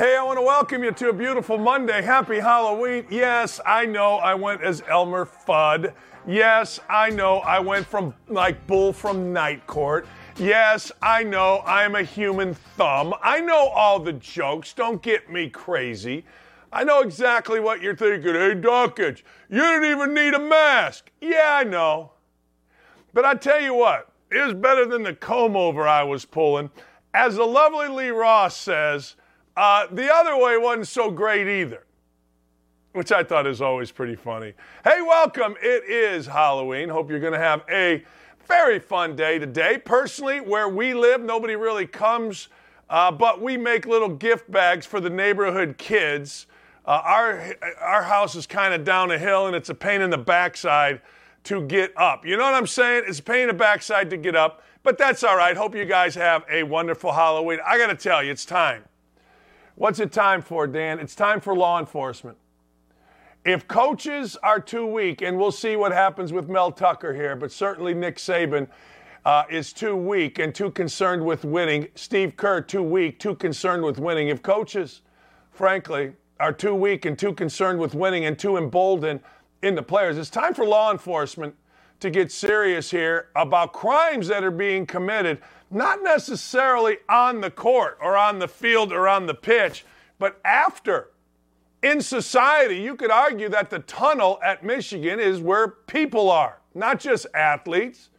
Hey, I want to welcome you to a beautiful Monday. Happy Halloween. Yes, I know I went as Elmer Fudd. Yes, I know I went from like Bull from Night Court. Yes, I know I am a human thumb. I know all the jokes. Don't get me crazy. I know exactly what you're thinking. Hey, Dakich, you didn't even need a mask. Yeah, I know. But I tell you what, it was better than the comb over I was pulling. As the lovely Lee Ross says, uh, the other way wasn't so great either, which I thought is always pretty funny. Hey, welcome. It is Halloween. Hope you're going to have a very fun day today. Personally, where we live, nobody really comes, uh, but we make little gift bags for the neighborhood kids. Uh, our, our house is kind of down a hill and it's a pain in the backside to get up. You know what I'm saying? It's a pain in the backside to get up, but that's all right. Hope you guys have a wonderful Halloween. I got to tell you, it's time. What's it time for, Dan? It's time for law enforcement. If coaches are too weak, and we'll see what happens with Mel Tucker here, but certainly Nick Saban uh, is too weak and too concerned with winning. Steve Kerr, too weak, too concerned with winning. If coaches, frankly, are too weak and too concerned with winning and too emboldened in the players. It's time for law enforcement to get serious here about crimes that are being committed, not necessarily on the court or on the field or on the pitch, but after. In society, you could argue that the tunnel at Michigan is where people are, not just athletes.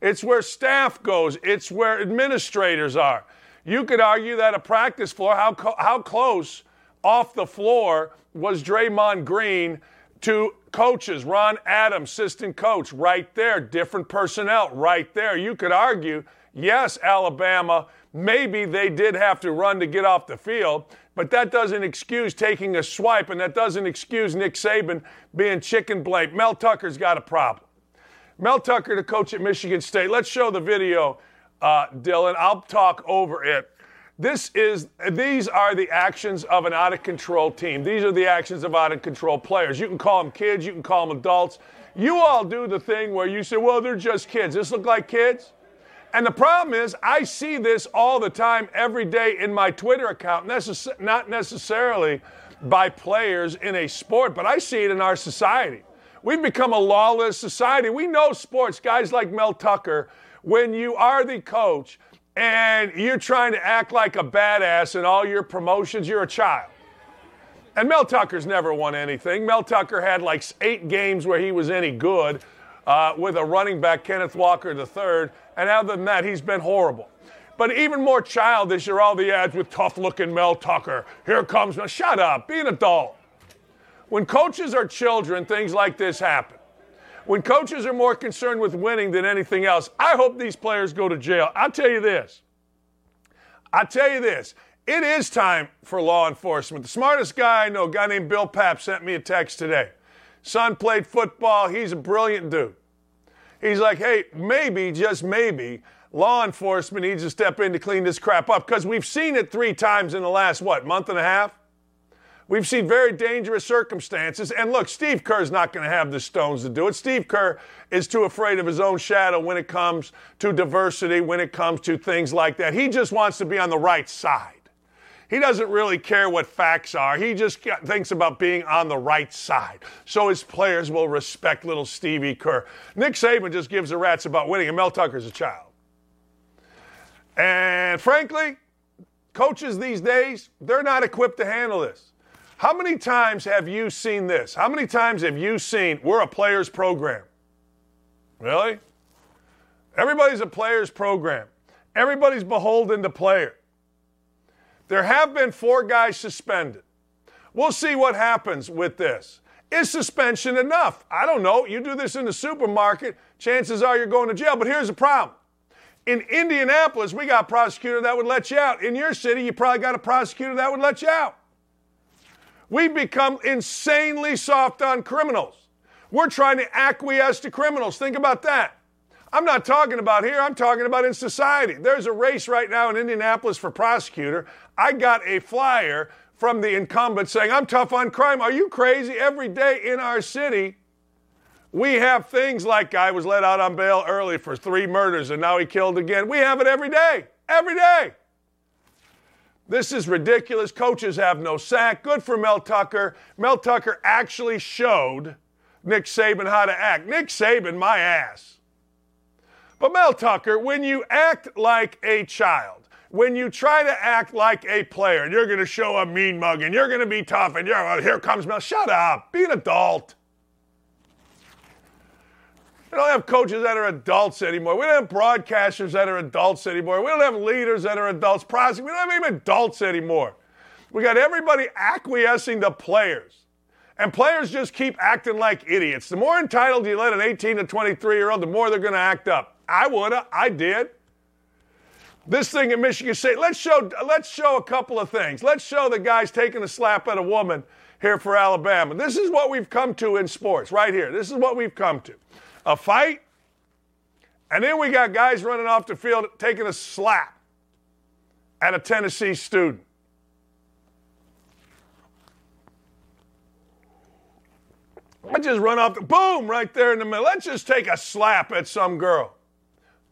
It's where staff goes, it's where administrators are. You could argue that a practice floor, how, co- how close off the floor was Draymond Green to coaches, Ron Adams, assistant coach, right there, different personnel, right there. You could argue, yes, Alabama, maybe they did have to run to get off the field, but that doesn't excuse taking a swipe, and that doesn't excuse Nick Saban being chicken blade. Mel Tucker's got a problem. Mel Tucker, the coach at Michigan State. Let's show the video, uh, Dylan. I'll talk over it. This is these are the actions of an out of control team. These are the actions of out of control players. You can call them kids, you can call them adults. You all do the thing where you say, "Well, they're just kids." This look like kids? And the problem is, I see this all the time, every day in my Twitter account. Necess- not necessarily by players in a sport, but I see it in our society. We've become a lawless society. We know sports, guys like Mel Tucker. When you are the coach, and you're trying to act like a badass in all your promotions, you're a child. And Mel Tucker's never won anything. Mel Tucker had like eight games where he was any good uh, with a running back, Kenneth Walker III. And other than that, he's been horrible. But even more childish are all the ads with tough looking Mel Tucker. Here comes, shut up, be an adult. When coaches are children, things like this happen. When coaches are more concerned with winning than anything else, I hope these players go to jail. I'll tell you this. I'll tell you this. It is time for law enforcement. The smartest guy I know, a guy named Bill Papp, sent me a text today. Son played football. He's a brilliant dude. He's like, hey, maybe, just maybe, law enforcement needs to step in to clean this crap up because we've seen it three times in the last, what, month and a half? We've seen very dangerous circumstances. And look, Steve Kerr's not going to have the stones to do it. Steve Kerr is too afraid of his own shadow when it comes to diversity, when it comes to things like that. He just wants to be on the right side. He doesn't really care what facts are. He just thinks about being on the right side. So his players will respect little Stevie Kerr. Nick Saban just gives a rat's about winning, and Mel Tucker's a child. And frankly, coaches these days, they're not equipped to handle this. How many times have you seen this? How many times have you seen we're a players program? Really? Everybody's a players program. Everybody's beholden to player. There have been four guys suspended. We'll see what happens with this. Is suspension enough? I don't know. You do this in the supermarket, chances are you're going to jail. But here's the problem. In Indianapolis, we got a prosecutor that would let you out. In your city, you probably got a prosecutor that would let you out. We've become insanely soft on criminals. We're trying to acquiesce to criminals. Think about that. I'm not talking about here, I'm talking about in society. There's a race right now in Indianapolis for prosecutor. I got a flyer from the incumbent saying, I'm tough on crime. Are you crazy? Every day in our city, we have things like guy was let out on bail early for three murders and now he killed again. We have it every day. Every day. This is ridiculous. Coaches have no sack. Good for Mel Tucker. Mel Tucker actually showed Nick Saban how to act. Nick Saban, my ass. But Mel Tucker, when you act like a child, when you try to act like a player, and you're going to show a mean mug, and you're going to be tough, and you're, well, here comes Mel. Shut up. Be an adult. We don't have coaches that are adults anymore. We don't have broadcasters that are adults anymore. We don't have leaders that are adults. Prosecutors. We don't have even adults anymore. We got everybody acquiescing to players. And players just keep acting like idiots. The more entitled you let an 18 to 23 year old, the more they're going to act up. I would have. I did. This thing in Michigan State. Let's show. Let's show a couple of things. Let's show the guys taking a slap at a woman here for Alabama. This is what we've come to in sports, right here. This is what we've come to a fight, and then we got guys running off the field taking a slap at a Tennessee student. Let's just run off the boom right there in the middle. Let's just take a slap at some girl.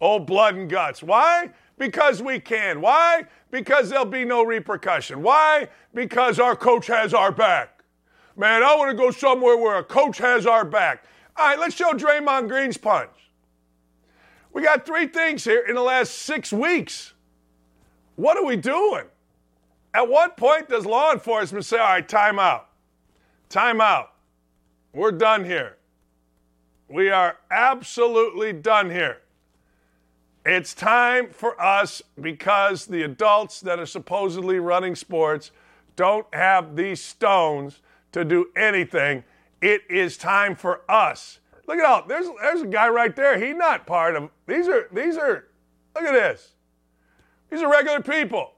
Oh, blood and guts. Why? Because we can. Why? Because there'll be no repercussion. Why? Because our coach has our back. Man, I want to go somewhere where a coach has our back. All right, let's show Draymond Green's punch. We got three things here in the last six weeks. What are we doing? At what point does law enforcement say, all right, time out? Time out. We're done here. We are absolutely done here. It's time for us because the adults that are supposedly running sports don't have these stones to do anything it is time for us. Look at all. There's there's a guy right there. He's not part of. These are these are. Look at this. These are regular people.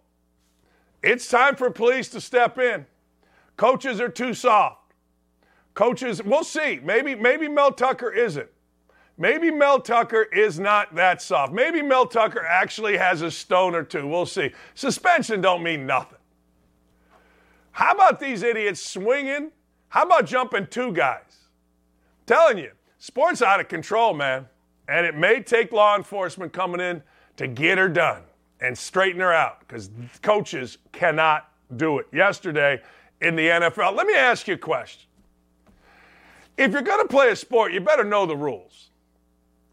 It's time for police to step in. Coaches are too soft. Coaches, we'll see. Maybe maybe Mel Tucker isn't. Maybe Mel Tucker is not that soft. Maybe Mel Tucker actually has a stone or two. We'll see. Suspension don't mean nothing. How about these idiots swinging how about jumping two guys? I'm telling you, sports out of control, man. And it may take law enforcement coming in to get her done and straighten her out because coaches cannot do it. Yesterday in the NFL, let me ask you a question. If you're going to play a sport, you better know the rules.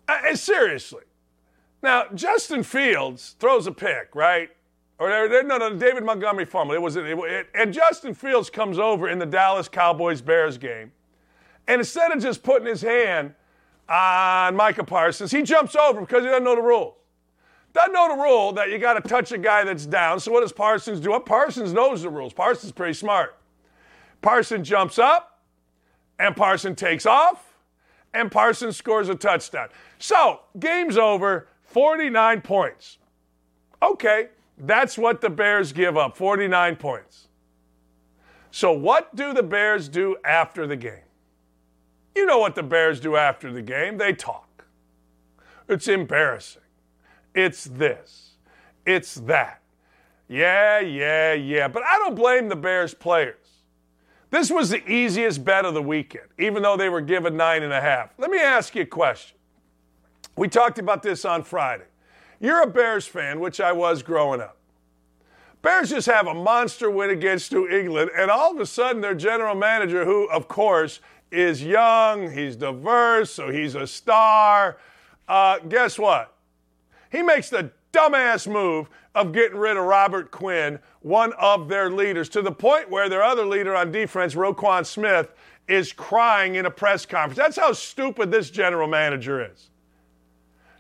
Uh, seriously. Now, Justin Fields throws a pick, right? Or no, no, David Montgomery fumbled. It was it, it, and Justin Fields comes over in the Dallas Cowboys Bears game, and instead of just putting his hand on Micah Parsons, he jumps over because he doesn't know the rules. Doesn't know the rule that you got to touch a guy that's down. So what does Parsons do? Well, Parsons knows the rules. Parsons pretty smart. Parsons jumps up, and Parsons takes off, and Parsons scores a touchdown. So game's over. 49 points. Okay, that's what the Bears give up 49 points. So, what do the Bears do after the game? You know what the Bears do after the game. They talk. It's embarrassing. It's this. It's that. Yeah, yeah, yeah. But I don't blame the Bears players. This was the easiest bet of the weekend, even though they were given nine and a half. Let me ask you a question. We talked about this on Friday. You're a Bears fan, which I was growing up. Bears just have a monster win against New England, and all of a sudden, their general manager, who, of course, is young, he's diverse, so he's a star. Uh, guess what? He makes the dumbass move of getting rid of Robert Quinn, one of their leaders, to the point where their other leader on defense, Roquan Smith, is crying in a press conference. That's how stupid this general manager is.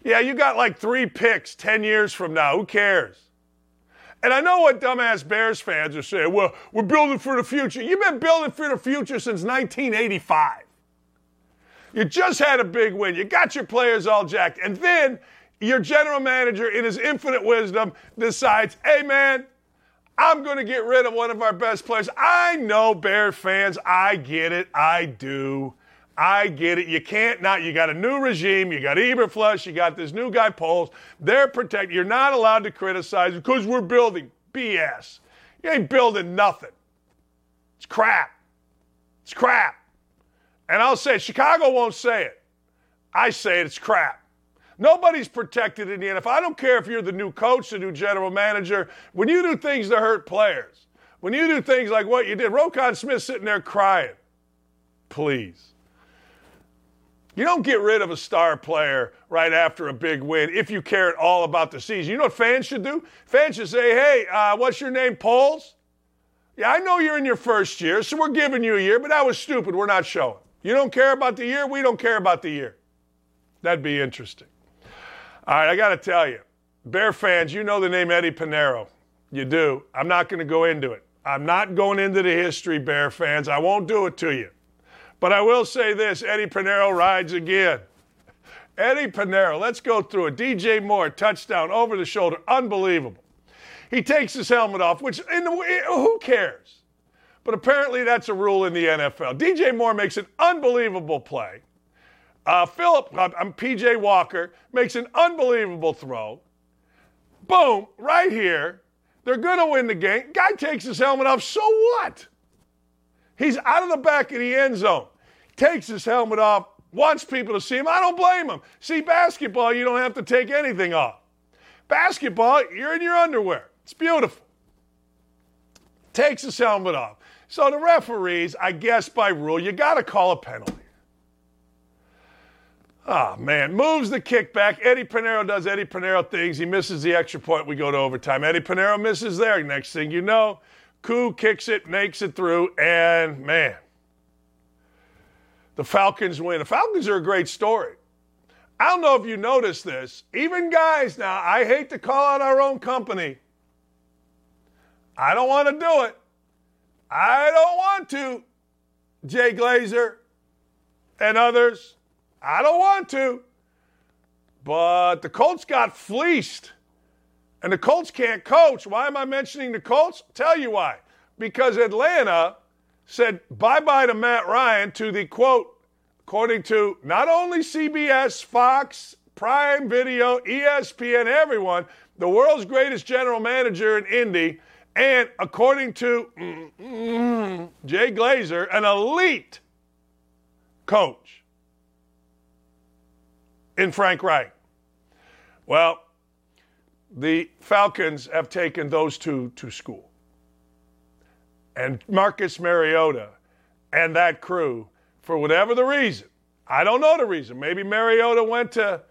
Yeah, you got like three picks 10 years from now. Who cares? And I know what dumbass Bears fans are saying. Well, we're building for the future. You've been building for the future since 1985. You just had a big win. You got your players all jacked. And then your general manager, in his infinite wisdom, decides, hey, man, I'm going to get rid of one of our best players. I know Bear fans. I get it. I do. I get it. You can't not. You got a new regime. You got Eberflus. You got this new guy Poles. They're protected. You're not allowed to criticize because we're building BS. You ain't building nothing. It's crap. It's crap. And I'll say it. Chicago won't say it. I say it. It's crap. Nobody's protected in the NFL. I don't care if you're the new coach, the new general manager. When you do things to hurt players, when you do things like what you did, Roquan Smith sitting there crying, please. You don't get rid of a star player right after a big win if you care at all about the season. You know what fans should do? Fans should say, hey, uh, what's your name, Poles? Yeah, I know you're in your first year, so we're giving you a year, but that was stupid. We're not showing. You don't care about the year, we don't care about the year. That'd be interesting. All right, I got to tell you, Bear fans, you know the name Eddie Piñeiro. You do. I'm not going to go into it. I'm not going into the history, Bear fans. I won't do it to you. But I will say this Eddie Piñeiro rides again. Eddie Piñeiro, let's go through it. DJ Moore, touchdown, over the shoulder, unbelievable. He takes his helmet off, which in the, who cares? But apparently that's a rule in the NFL. DJ Moore makes an unbelievable play. Uh, Philip, I'm PJ Walker, makes an unbelievable throw. Boom, right here. They're going to win the game. Guy takes his helmet off. So what? He's out of the back of the end zone, takes his helmet off, wants people to see him. I don't blame him. See, basketball, you don't have to take anything off. Basketball, you're in your underwear. It's beautiful. Takes his helmet off. So the referees, I guess by rule, you got to call a penalty. Ah, oh, man. Moves the kickback. Eddie Piñeiro does Eddie Piñeiro things. He misses the extra point. We go to overtime. Eddie Piñeiro misses there. Next thing you know, Koo kicks it, makes it through, and man, the Falcons win. The Falcons are a great story. I don't know if you noticed this. Even guys now, I hate to call out our own company. I don't want to do it. I don't want to. Jay Glazer and others. I don't want to. But the Colts got fleeced and the Colts can't coach. Why am I mentioning the Colts? Tell you why. Because Atlanta said bye bye to Matt Ryan to the quote, according to not only CBS, Fox, Prime Video, ESPN, everyone, the world's greatest general manager in Indy, and according to mm, mm, Jay Glazer, an elite coach in Frank Reich. Well, the Falcons have taken those two to school. And Marcus Mariota and that crew, for whatever the reason, I don't know the reason. Maybe Mariota went to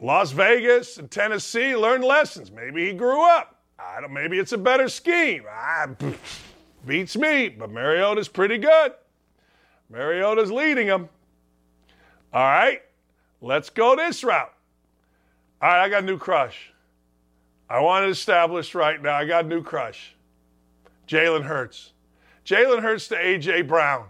Las Vegas and Tennessee, learned lessons. Maybe he grew up. I don't. Maybe it's a better scheme. Ah, beats me, but Mariota's pretty good. Mariota's leading them. All right, let's go this route. All right, I got a new crush. I want it established right now. I got a new crush. Jalen Hurts. Jalen Hurts to A.J. Brown.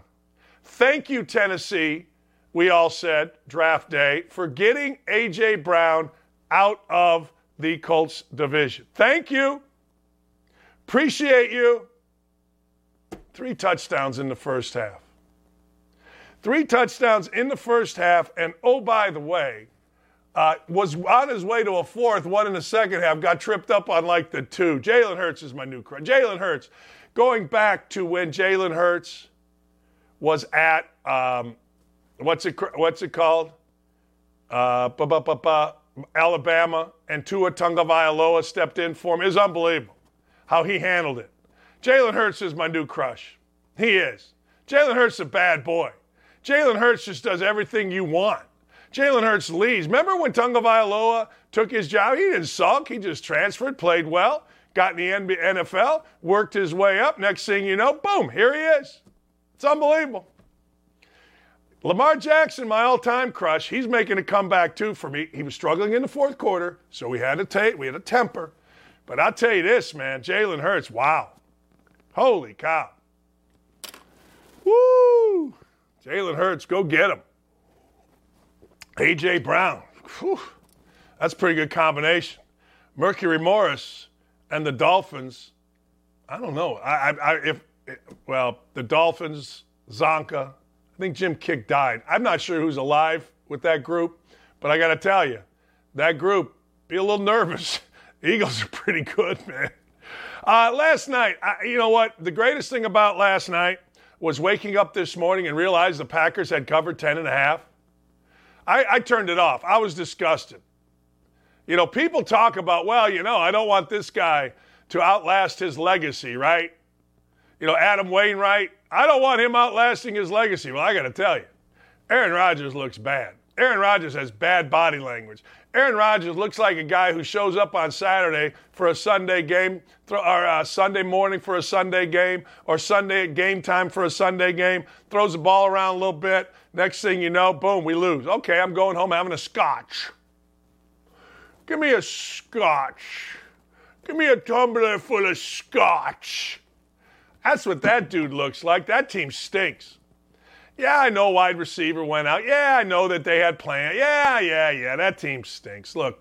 Thank you, Tennessee, we all said, draft day, for getting A.J. Brown out of the Colts division. Thank you. Appreciate you. Three touchdowns in the first half. Three touchdowns in the first half. And oh, by the way, uh, was on his way to a fourth, one in the second half, got tripped up on like the two. Jalen Hurts is my new crush. Jalen Hurts, going back to when Jalen Hurts was at um, what's it what's it called? Uh, Alabama, and Tua Tagovailoa stepped in for him. Was unbelievable how he handled it. Jalen Hurts is my new crush. He is. Jalen Hurts is a bad boy. Jalen Hurts just does everything you want. Jalen Hurts leads. Remember when Tagovailoa took his job? He didn't sulk. He just transferred, played well, got in the NFL, worked his way up. Next thing you know, boom, here he is. It's unbelievable. Lamar Jackson, my all-time crush, he's making a comeback too for me. He was struggling in the fourth quarter, so we had to take, we had a temper. But I'll tell you this, man, Jalen Hurts, wow. Holy cow. Woo! Jalen Hurts, go get him. A.J. Brown. Whew, that's a pretty good combination. Mercury Morris and the Dolphins. I don't know. I, I, if well, the Dolphins, Csonka. I think Jim Kiick died. I'm not sure who's alive with that group, but I got to tell you, that group be a little nervous. Eagles are pretty good, man. Uh, last night, I, you know what? The greatest thing about last night was waking up this morning and realized the Packers had covered 10 and a half. I, I turned it off. I was disgusted. You know, people talk about, well, you know, I don't want this guy to outlast his legacy, right? You know, Adam Wainwright, I don't want him outlasting his legacy. Well, I got to tell you, Aaron Rodgers looks bad. Aaron Rodgers has bad body language. Aaron Rodgers looks like a guy who shows up on Saturday for a Sunday game, or uh, Sunday morning for a Sunday game, or Sunday at game time for a Sunday game, throws the ball around a little bit. Next thing you know, boom, we lose. Okay, I'm going home having a scotch. Give me a scotch. Give me a tumbler full of scotch. That's what that dude looks like. That team stinks. Yeah, I know wide receiver went out. Yeah, I know that they had plans. Yeah, yeah, yeah. That team stinks. Look,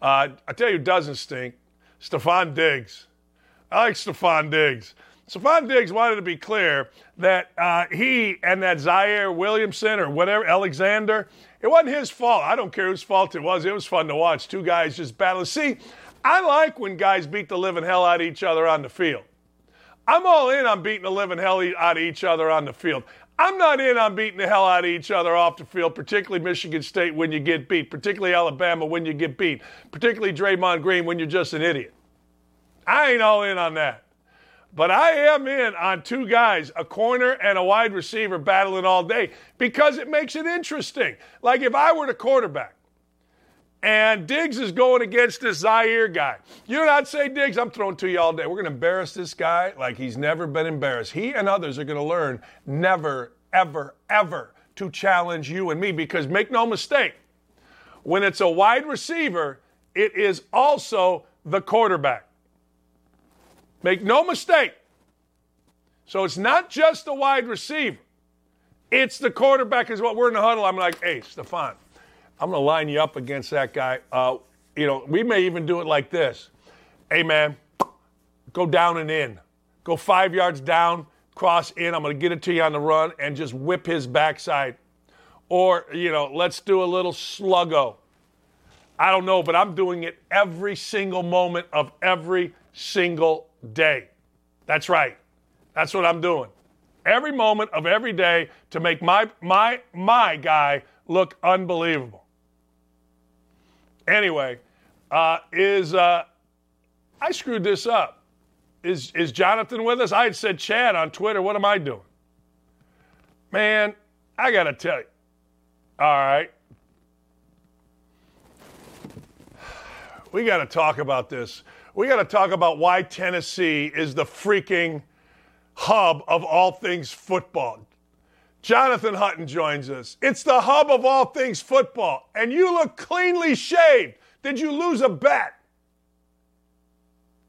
uh, I tell you, doesn't stink. Stefon Diggs. I like Stefon Diggs. Stefon Diggs wanted to be clear that uh, he and that Zaire Williamson or whatever, Alexander, it wasn't his fault. I don't care whose fault it was. It was fun to watch. Two guys just battle. See, I like when guys beat the living hell out of each other on the field. I'm all in on beating the living hell out of each other on the field. I'm not in on beating the hell out of each other off the field, particularly Michigan State when you get beat, particularly Alabama when you get beat, particularly Draymond Green when you're just an idiot. I ain't all in on that. But I am in on two guys, a corner and a wide receiver battling all day because it makes it interesting. Like if I were the quarterback and Diggs is going against this Zaire guy. You not say, Diggs, I'm throwing to you all day. We're going to embarrass this guy like he's never been embarrassed. He and others are going to learn never, ever, ever to challenge you and me because make no mistake, when it's a wide receiver, it is also the quarterback. Make no mistake. So it's not just the wide receiver, it's the quarterback, is what we're in the huddle. I'm like, hey, Stefon I'm going to line you up against that guy. Uh, you know, we may even do it like this. Hey, man, go down and in. Go five yards down, cross in. I'm going to get it to you on the run and just whip his backside. Or, you know, let's do a little sluggo. I don't know, but I'm doing it every single moment of every single day. That's right. That's what I'm doing. Every moment of every day to make my my my guy look unbelievable. Anyway, uh, is uh, I screwed this up? Is is Jonathan with us? I had said Chad on Twitter. What am I doing? Man, I gotta tell you. All right. We got to talk about this. We got to talk about why Tennessee is the freaking hub of all things football. Jonathan Hutton joins us. It's the hub of all things football, and you look cleanly shaved. Did you lose a bet?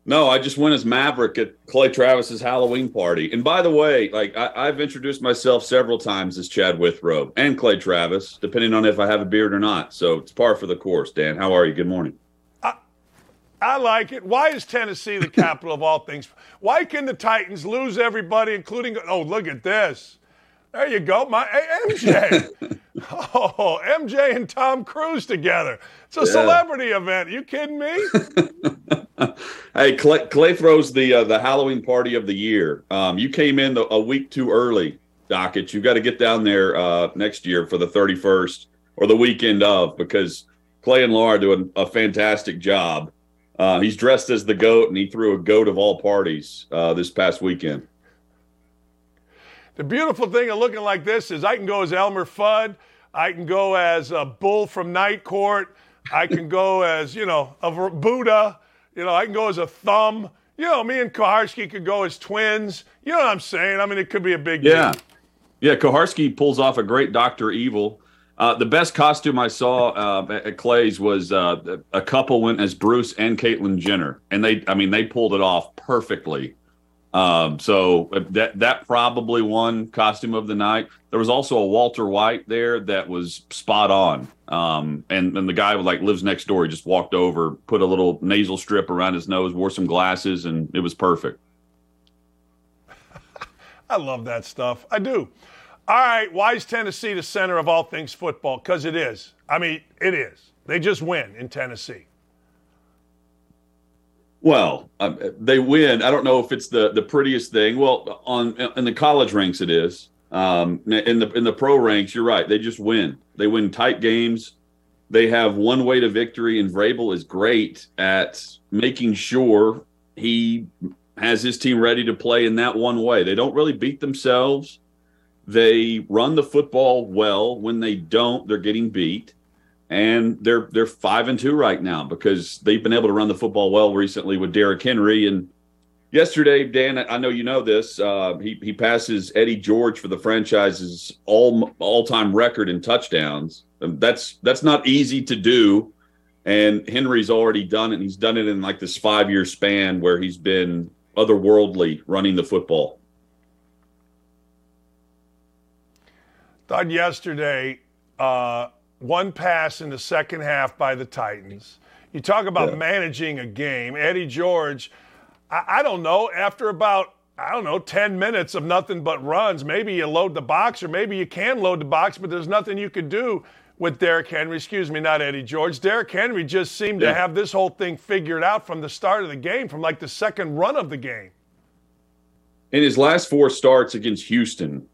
No, I just went as Maverick at Clay Travis's Halloween party. And by the way, like I, have introduced myself several times as Chad Withrow and Clay Travis, depending on if I have a beard or not. So it's par for the course. Dan, how are you? Good morning. I, I like it. Why is Tennessee the capital of all things? Why can the Titans lose everybody, including? Oh, look at this. There you go, my MJ. oh, MJ and Tom Cruise together. It's a yeah. celebrity event. Are you kidding me? hey, Clay, Clay, throws the uh, the Halloween party of the year. Um, you came in the, a week too early, Dakich. You got to get down there uh, next year for the 31st or the weekend of because Clay and Laura are doing a fantastic job. Uh, he's dressed as the goat, and he threw a goat of all parties uh, this past weekend. The beautiful thing of looking like this is I can go as Elmer Fudd. I can go as a bull from Night Court. I can go as, you know, a Buddha. You know, I can go as a thumb. You know, me and Kuharsky could go as twins. You know what I'm saying? I mean, it could be a big yeah. Deal. Yeah, Kuharsky pulls off a great Dr. Evil. Uh, the best costume I saw uh, at Clay's was uh, a couple went as Bruce and Caitlyn Jenner, and they, I mean, they pulled it off perfectly. Um, so that that probably won costume of the night. There was also a Walter White there that was spot on. Um, and and the guy like lives next door. He just walked over, put a little nasal strip around his nose, wore some glasses, and it was perfect. I love that stuff. I do. All right, why is Tennessee the center of all things football? Because it is. I mean, it is. They just win in Tennessee. Well, um, they win. I don't know if it's the the prettiest thing. Well, on in the college ranks, it is. Um, in the in the pro ranks, you're right. They just win. They win tight games. They have one way to victory, and Vrabel is great at making sure he has his team ready to play in that one way. They don't really beat themselves. They run the football well. When they don't, they're getting beat. And they're they're five and two right now because they've been able to run the football well recently with Derrick Henry. And yesterday, Dan, I know you know this. Uh, he he passes Eddie George for the franchise's all all time record in touchdowns. That's that's not easy to do. And Henry's already done it. And He's done it in like this five year span where he's been otherworldly running the football. Thought yesterday, uh, one pass in the second half by the Titans. You talk about yeah. managing a game. Eddie George, I, I don't know, after about I don't know, 10 minutes of nothing but runs. Maybe you load the box, or maybe you can load the box, but there's nothing you could do with Derrick Henry. Excuse me, not Eddie George. Derrick Henry just seemed yeah. to have this whole thing figured out from the start of the game, from like the second run of the game. In his last four starts against Houston,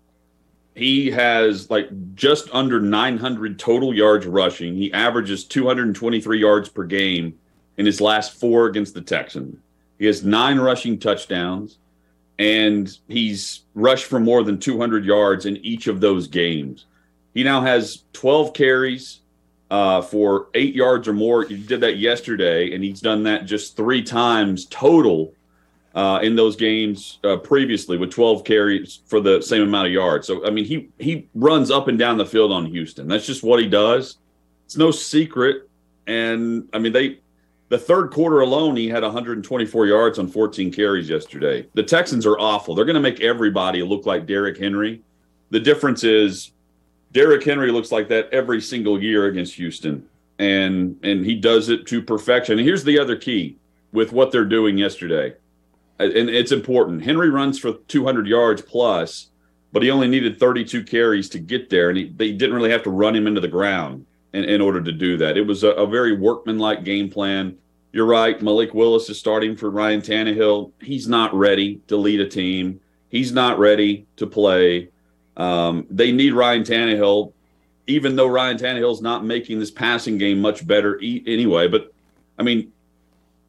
he has like just under 900 total yards rushing. He averages 223 yards per game in his last four against the Texans. He has nine rushing touchdowns, and he's rushed for more than 200 yards in each of those games. He now has 12 carries uh, for eight yards or more. He did that yesterday, and he's done that just three times total uh, in those games uh, previously with 12 carries for the same amount of yards. So I mean, he he runs up and down the field on Houston. That's just what he does. It's no secret. And I mean, they the third quarter alone, he had 124 yards on 14 carries yesterday. The Texans are awful. They're going to make everybody look like Derrick Henry. The difference is Derrick Henry looks like that every single year against Houston, and and he does it to perfection. And here's the other key with what they're doing yesterday and it's important. Henry runs for 200 yards plus, but he only needed 32 carries to get there, and he, they didn't really have to run him into the ground in, in order to do that. It was a, a very workmanlike game plan. You're right. Malik Willis is starting for Ryan Tannehill. He's not ready to lead a team. He's not ready to play. Um, they need Ryan Tannehill, even though Ryan Tannehill's not making this passing game much better e- anyway. But I mean,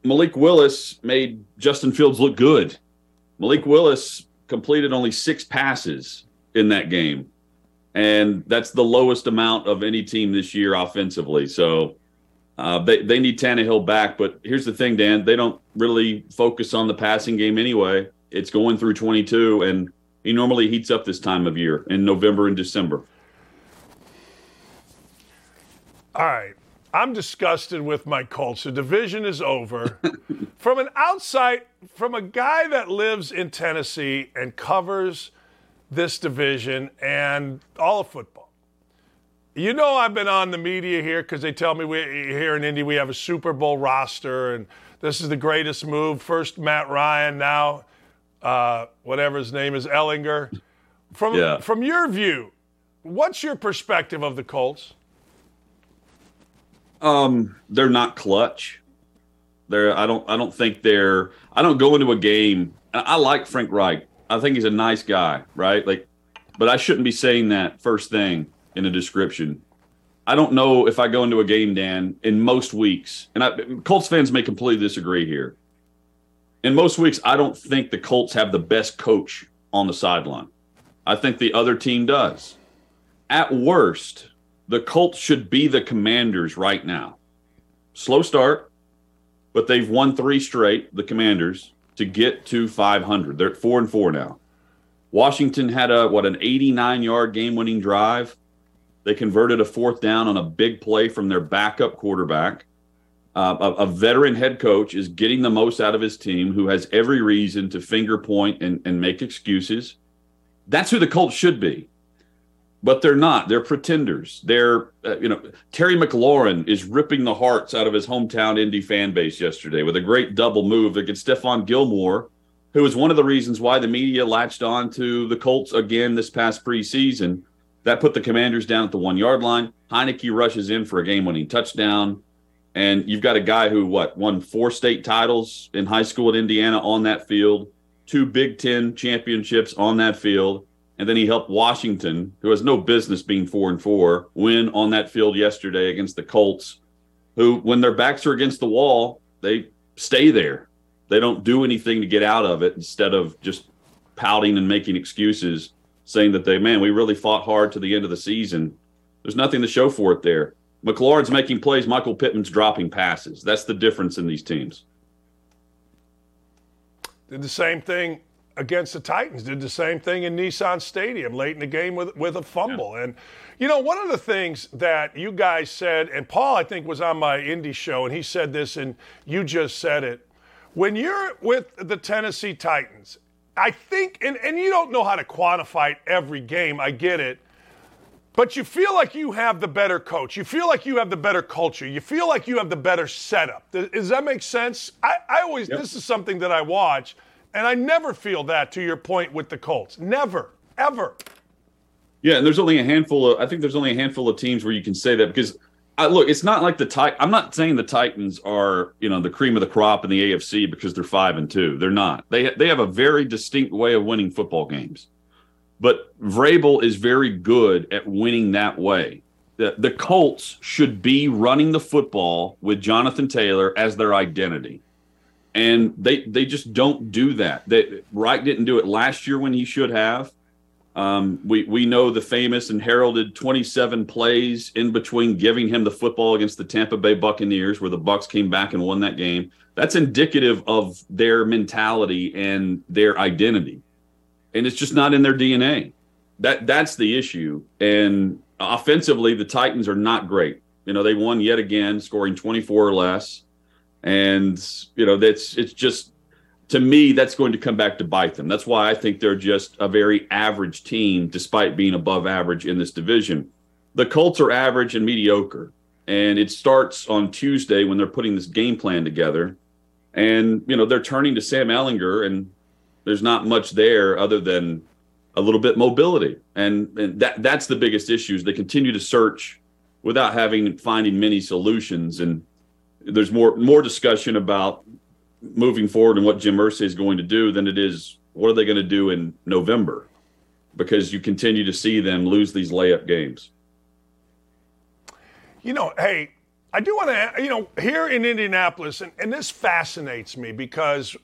Malik Willis made Justin Fields look good. Malik Willis completed only six passes in that game. And that's the lowest amount of any team this year offensively. So uh, they, they need Tannehill back. But here's the thing, Dan, they don't really focus on the passing game anyway. It's going through 22, and he normally heats up this time of year in November and December. All right. I'm disgusted with my Colts. The division is over. from an outside, from a guy that lives in Tennessee and covers this division and all of football. You know, I've been on the media here because they tell me we here in Indy we have a Super Bowl roster and this is the greatest move. First Matt Ryan, now uh, whatever his name is, Ehlinger. From yeah. from your view, what's your perspective of the Colts? Um, they're not clutch. They're I don't I don't think they're I don't go into a game. I like Frank Reich. I think he's a nice guy, right? Like, but I shouldn't be saying that first thing in a description. I don't know if I go into a game, Dan, in most weeks, and I, Colts fans may completely disagree here. In most weeks, I don't think the Colts have the best coach on the sideline. I think the other team does. At worst, the Colts should be the commanders right now. Slow start, but they've won three straight, the commanders, to get to 500. They're at four and four now. Washington had a, what, an 89 yard game winning drive. They converted a fourth down on a big play from their backup quarterback. Uh, a, a, veteran head coach is getting the most out of his team, who has every reason to finger point and, and make excuses. That's who the Colts should be but they're not. They're pretenders. They're, uh, you know, Terry McLaurin is ripping the hearts out of his hometown Indy fan base yesterday with a great double move against Stephon Gilmore, who was one of the reasons why the media latched on to the Colts again this past preseason. That put the Commanders down at the one yard line. Heinicke rushes in for a game winning touchdown. And you've got a guy who, what, won four state titles in high school at Indiana on that field, two Big Ten championships on that field and then he helped Washington, who has no business being four and four, win on that field yesterday against the Colts, who, when their backs are against the wall, they stay there. They don't do anything to get out of it instead of just pouting and making excuses, saying that they, man, we really fought hard to the end of the season. There's nothing to show for it there. McLaurin's making plays, Michael Pittman's dropping passes. That's the difference in these teams. Did the same thing against the Titans. Did the same thing in Nissan Stadium late in the game with with a fumble. Yeah. And you know, one of the things that you guys said, and Paul I think was on my Indy show, and he said this, and you just said it. When you're with the Tennessee Titans, I think, and, and you don't know how to quantify every game, I get it. But you feel like you have the better coach. You feel like you have the better culture. You feel like you have the better setup. Does, that make sense? I, I always, yep. this is something that I watch and I never feel that to your point with the Colts. Never, ever. Yeah, and there's only a handful of I think there's only a handful of teams where you can say that because I, look, it's not like the Tit- I'm not saying the Titans are, you know, the cream of the crop in the AFC because they're 5 and 2. They're not. They they have a very distinct way of winning football games. But Vrabel is very good at winning that way. The, the Colts should be running the football with Jonathan Taylor as their identity and they they just don't do that. That Reich didn't do it last year when he should have. Um, we we know the famous and heralded 27 plays in between giving him the football against the Tampa Bay Buccaneers, where the Bucks came back and won that game. That's indicative of their mentality and their identity, and it's just not in their DNA. That that's the issue. And offensively, the Titans are not great. You know, they won yet again, scoring 24 or less and you know that's it's just to me that's going to come back to bite them. That's why I think they're just a very average team, despite being above average in this division. The Colts are average and mediocre, and it starts on Tuesday when they're putting this game plan together. And you know they're turning to Sam Ehlinger, and there's not much there other than a little bit mobility, and, and that that's the biggest issue. Is they continue to search without having finding many solutions and there's more more discussion about moving forward and what Jim Irsay is going to do than it is what are they going to do in November because you continue to see them lose these layup games. You know, hey, I do want to, you know, here in Indianapolis, and, and this fascinates me because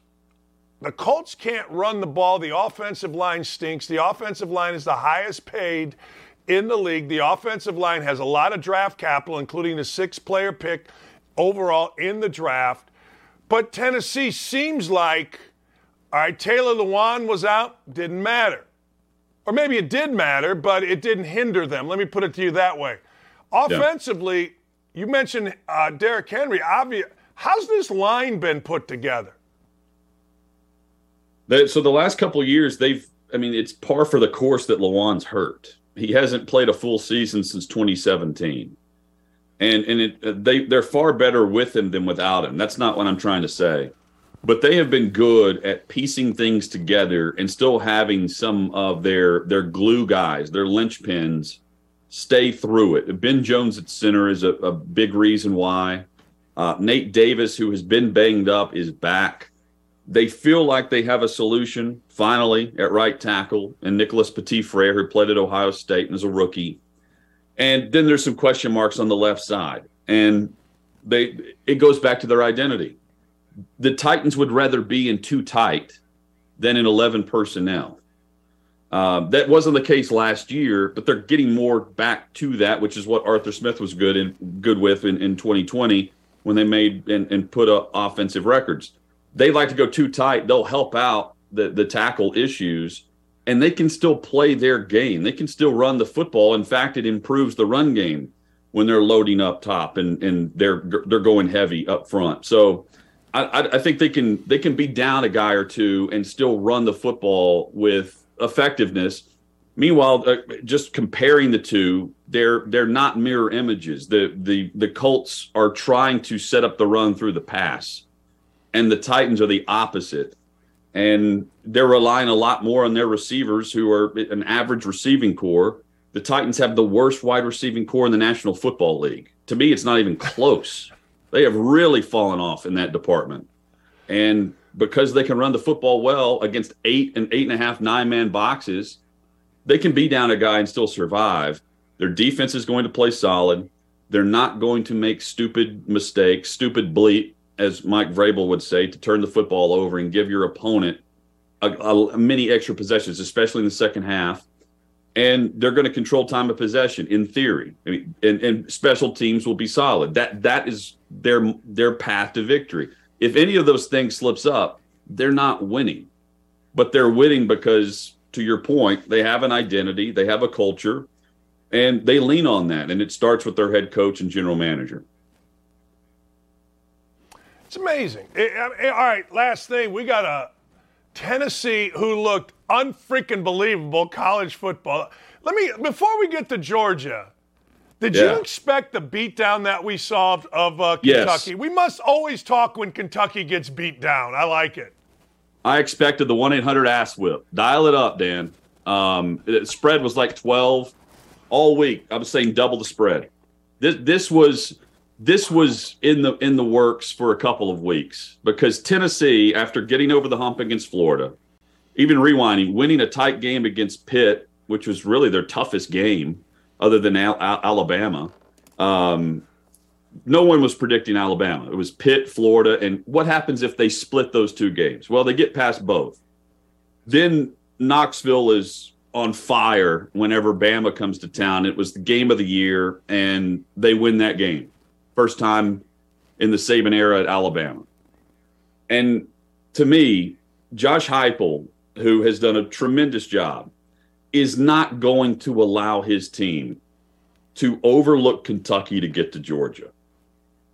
the Colts can't run the ball. The offensive line stinks. The offensive line is the highest paid in the league. The offensive line has a lot of draft capital, including the six player pick overall in the draft. But Tennessee seems like, all right, Taylor Lewan was out, didn't matter. Or maybe it did matter, but it didn't hinder them. Let me put it to you that way. Offensively, yeah. you mentioned uh, Derrick Henry. Obvious. How's this line been put together? so the last couple years, they've. I mean, it's par for the course that Lewan's hurt. He hasn't played a full season since 2017 and and it, they they're far better with him than without him. That's not what I'm trying to say, but they have been good at piecing things together and still having some of their their glue guys, their linchpins, stay through it. Ben Jones at center is a, a big reason why. Uh, Nate Davis, who has been banged up, is back. They feel like they have a solution finally at right tackle, and Nicholas Petit Frere, who played at Ohio State and is a rookie and then there's some question marks on the left side. And they it goes back to their identity. The Titans would rather be in two tight than in 11 personnel. Uh, that wasn't the case last year, but they're getting more back to that, which is what Arthur Smith was good in good with in, in 2020 when they made and, and put up offensive records. They like to go two tight. They'll help out the the tackle issues and they can still play their game. They can still run the football. In fact, it improves the run game when they're loading up top and and they're they're going heavy up front. So I, I think they can they can be down a guy or two and still run the football with effectiveness. Meanwhile, uh, just comparing the two, they're they're not mirror images. The the the Colts are trying to set up the run through the pass, and the Titans are the opposite and they're relying a lot more on their receivers who are an average receiving corps. The Titans have the worst wide receiving corps in the National Football League. To me, it's not even close. They have really fallen off in that department. And because they can run the football well against eight and eight and a half, nine man boxes, they can be down a guy and still survive. Their defense is going to play solid. They're not going to make stupid mistakes, stupid bleep, as Mike Vrabel would say, to turn the football over and give your opponent a, a, many extra possessions, especially in the second half. And they're going to control time of possession in theory. I mean, and, and special teams will be solid. That that is their their path to victory. If any of those things slips up, they're not winning. But they're winning because, to your point, they have an identity, they have a culture, and they lean on that. And it starts with their head coach and general manager. It's amazing. It, I all right, last thing. We got a Tennessee who looked unfreaking believable college football. Let me before we get to Georgia. Did yeah. you expect the beatdown that we saw of uh, Kentucky? Yes. We must always talk when Kentucky gets beat down. I like it. I expected the one eight hundred ass whip. Dial it up, Dan. Um, the spread was like twelve all week. I was saying double the spread. This this was this was in the in the works for a couple of weeks because Tennessee, after getting over the hump against Florida, even rewinding, winning a tight game against Pitt, which was really their toughest game other than Al- Al- Alabama. Um, no one was predicting Alabama. It was Pitt, Florida, and what happens if they split those two games? Well, they get past both. Then Knoxville is on fire whenever Bama comes to town. It was the game of the year, and they win that game. First time in the Saban era at Alabama. And to me, Josh Heupel, who has done a tremendous job, is not going to allow his team to overlook Kentucky to get to Georgia.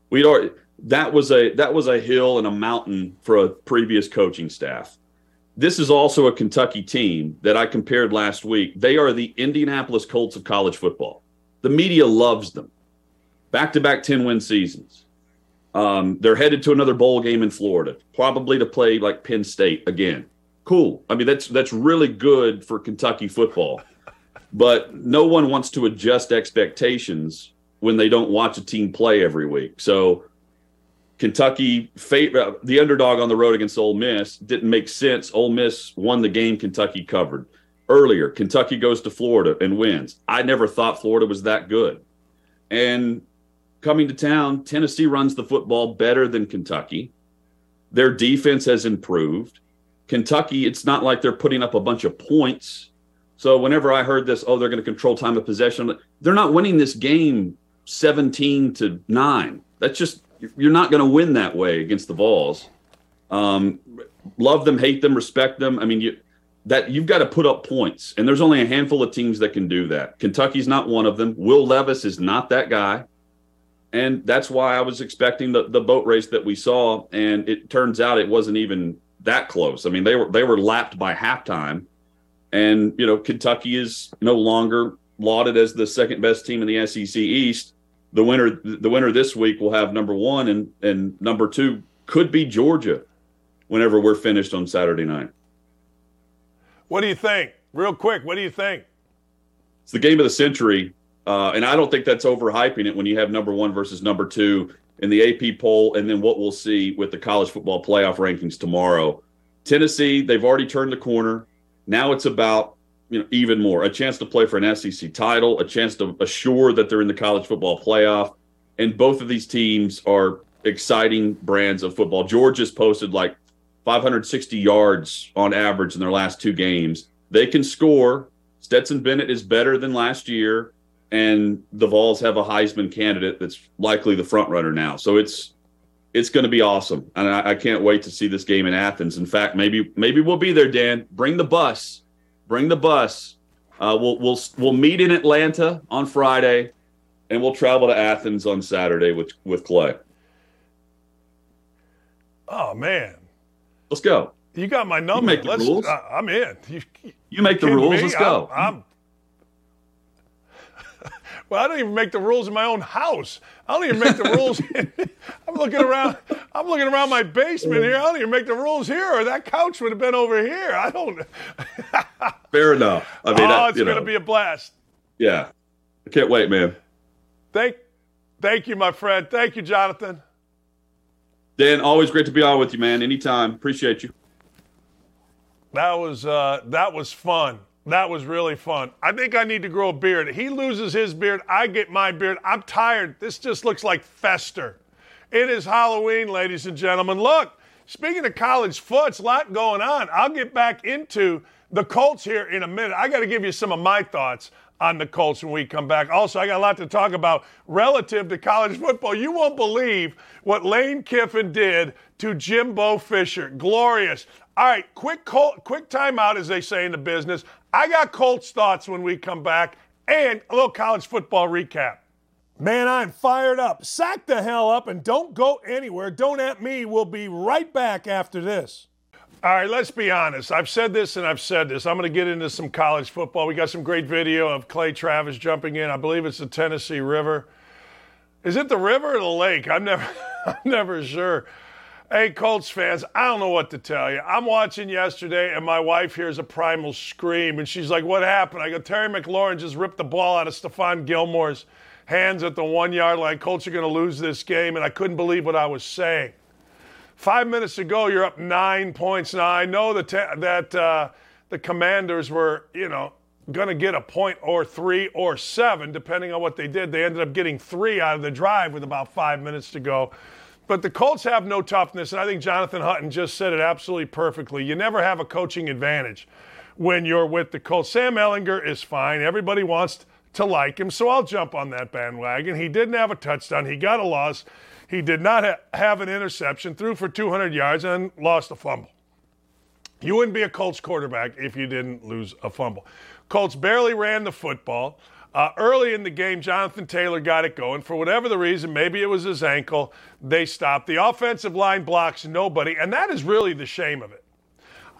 We'd already that was a that was a hill and a mountain for a previous coaching staff. This is also a Kentucky team that I compared last week. They are the Indianapolis Colts of college football. The media loves them. Back to back 10 win seasons. Um, they're headed to another bowl game in Florida, probably to play like Penn State again. Cool. I mean, that's that's really good for Kentucky football. But no one wants to adjust expectations when they don't watch a team play every week. So Kentucky, uh, the underdog on the road against Ole Miss, didn't make sense. Ole Miss won the game Kentucky covered. Earlier, Kentucky goes to Florida and wins. I never thought Florida was that good. And coming to town, Tennessee runs the football better than Kentucky. Their defense has improved. Kentucky, it's not like they're putting up a bunch of points. So whenever I heard this, oh, they're going to control time of possession, they're not winning this game 17 to 9. That's just you're not going to win that way against the Vols. Um, love them, hate them, respect them. I mean, you that you've got to put up points, and there's only a handful of teams that can do that. Kentucky's not one of them. Will Levis is not that guy, and that's why I was expecting the the boat race that we saw, and it turns out it wasn't even that close. I mean, they were they were lapped by halftime, and you know Kentucky is no longer lauded as the second best team in the SEC East. The winner the winner this week will have number one, and and number two could be Georgia, whenever we're finished on Saturday night. What do you think? Real quick, what do you think? It's the game of the century, uh, and I don't think that's overhyping it when you have number one versus number two in the AP poll, and then what we'll see with the college football playoff rankings tomorrow. Tennessee, they've already turned the corner. Now it's about you know even more a chance to play for an SEC title, a chance to assure that they're in the college football playoff, and both of these teams are exciting brands of football. Georgia's posted like 560 yards on average in their last two games. They can score. Stetson Bennett is better than last year and the Vols have a Heisman candidate that's likely the front runner now. So it's it's going to be awesome, and I, I, can't wait to see this game in Athens. In fact, maybe maybe we'll be there. Dan, bring the bus, bring the bus. Uh, we'll we'll we'll meet in Atlanta on Friday, and we'll travel to Athens on Saturday with with Clay. Oh man, let's go. You got my number. You make the let's, rules. Uh, I'm in. You, you make the rules. Me? Let's go. I'm, I'm well, I don't even make the rules in my own house. I don't even make the rules. I'm looking around. I'm looking around my basement here. I don't even make the rules here. Or that couch would have been over here. I don't. Fair enough. I mean, oh, I, it's going to be a blast. Yeah, I can't wait, man. Thank, thank you, my friend. Thank you, Jonathan. Dan, always great to be on with you, man. Anytime. Appreciate you. That was uh, that was fun. That was really fun. I think I need to grow a beard. He loses his beard, I get my beard. I'm tired. This just looks like fester. It is Halloween, ladies and gentlemen. Look, speaking of college foot's a lot going on. I'll get back into the Colts here in a minute. I got to give you some of my thoughts on the Colts when we come back. Also, I got a lot to talk about relative to college football. You won't believe what Lane Kiffin did to Jimbo Fisher. Glorious. All right, quick Col- quick timeout, as they say in the business. I got Colts thoughts when we come back, and a little college football recap. Man, I'm fired up. Sack the hell up and don't go anywhere. Don't at me. We'll be right back after this. All right, let's be honest. I've said this and I've said this. I'm going to get into some college football. We got some great video of Clay Travis jumping in. I believe it's the Tennessee River. Is it the river or the lake? I'm never, I'm never sure. Hey, Colts fans, I don't know what to tell you. I'm watching yesterday, and my wife hears a primal scream, and she's like, What happened? I go, Terry McLaurin just ripped the ball out of Stephon Gilmore's hands at the one yard line. Colts are going to lose this game, and I couldn't believe what I was saying. Five minutes ago, you're up nine points. Now, I know that, that uh, the commanders were, you know, going to get a point or three or seven, depending on what they did. They ended up getting three out of the drive with about five minutes to go. But the Colts have no toughness, and I think Jonathan Hutton just said it absolutely perfectly. You never have a coaching advantage when you're with the Colts. Sam Ehlinger is fine. Everybody wants to like him, so I'll jump on that bandwagon. He didn't have a touchdown, he got a loss. He did not ha- have an interception, threw for 200 yards, and lost a fumble. You wouldn't be a Colts quarterback if you didn't lose a fumble. Colts barely ran the football. Uh, early in the game, Jonathan Taylor got it going. For whatever the reason, maybe it was his ankle, they stopped. The offensive line blocks nobody, and that is really the shame of it.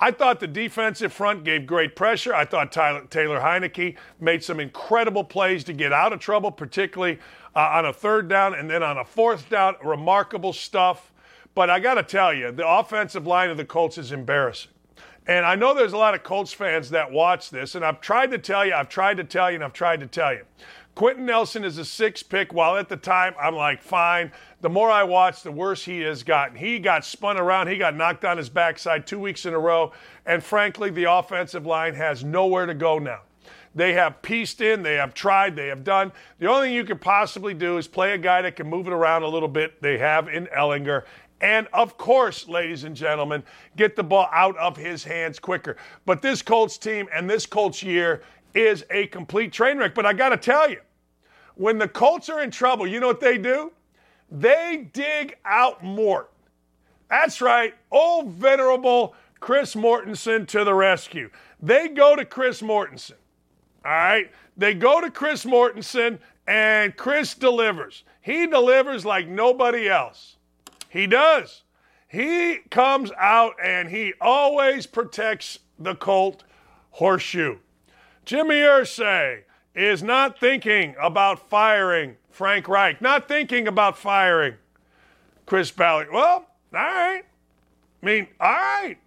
I thought the defensive front gave great pressure. I thought Tyler, Taylor Heinicke made some incredible plays to get out of trouble, particularly uh, on a third down and then on a fourth down. Remarkable stuff. But I got to tell you, the offensive line of the Colts is embarrassing. And I know there's a lot of Colts fans that watch this, and I've tried to tell you, I've tried to tell you, and I've tried to tell you. Quenton Nelson is a six pick, while at the time I'm like, fine. The more I watch, the worse he has gotten. He got spun around, he got knocked on his backside two weeks in a row, and frankly, the offensive line has nowhere to go now. They have pieced in, they have tried, they have done. The only thing you could possibly do is play a guy that can move it around a little bit. They have in Ehlinger. And of course, ladies and gentlemen, get the ball out of his hands quicker. But this Colts team and this Colts year is a complete train wreck. But I got to tell you, when the Colts are in trouble, you know what they do? They dig out Mort. That's right, old venerable Chris Mortensen to the rescue. They go to Chris Mortensen. All right? They go to Chris Mortensen, and Chris delivers. He delivers like nobody else. He does. He comes out and he always protects the Colt horseshoe. Jimmy Irsay is not thinking about firing Frank Reich, not thinking about firing Chris Ballard. Well, all right. I mean, all right.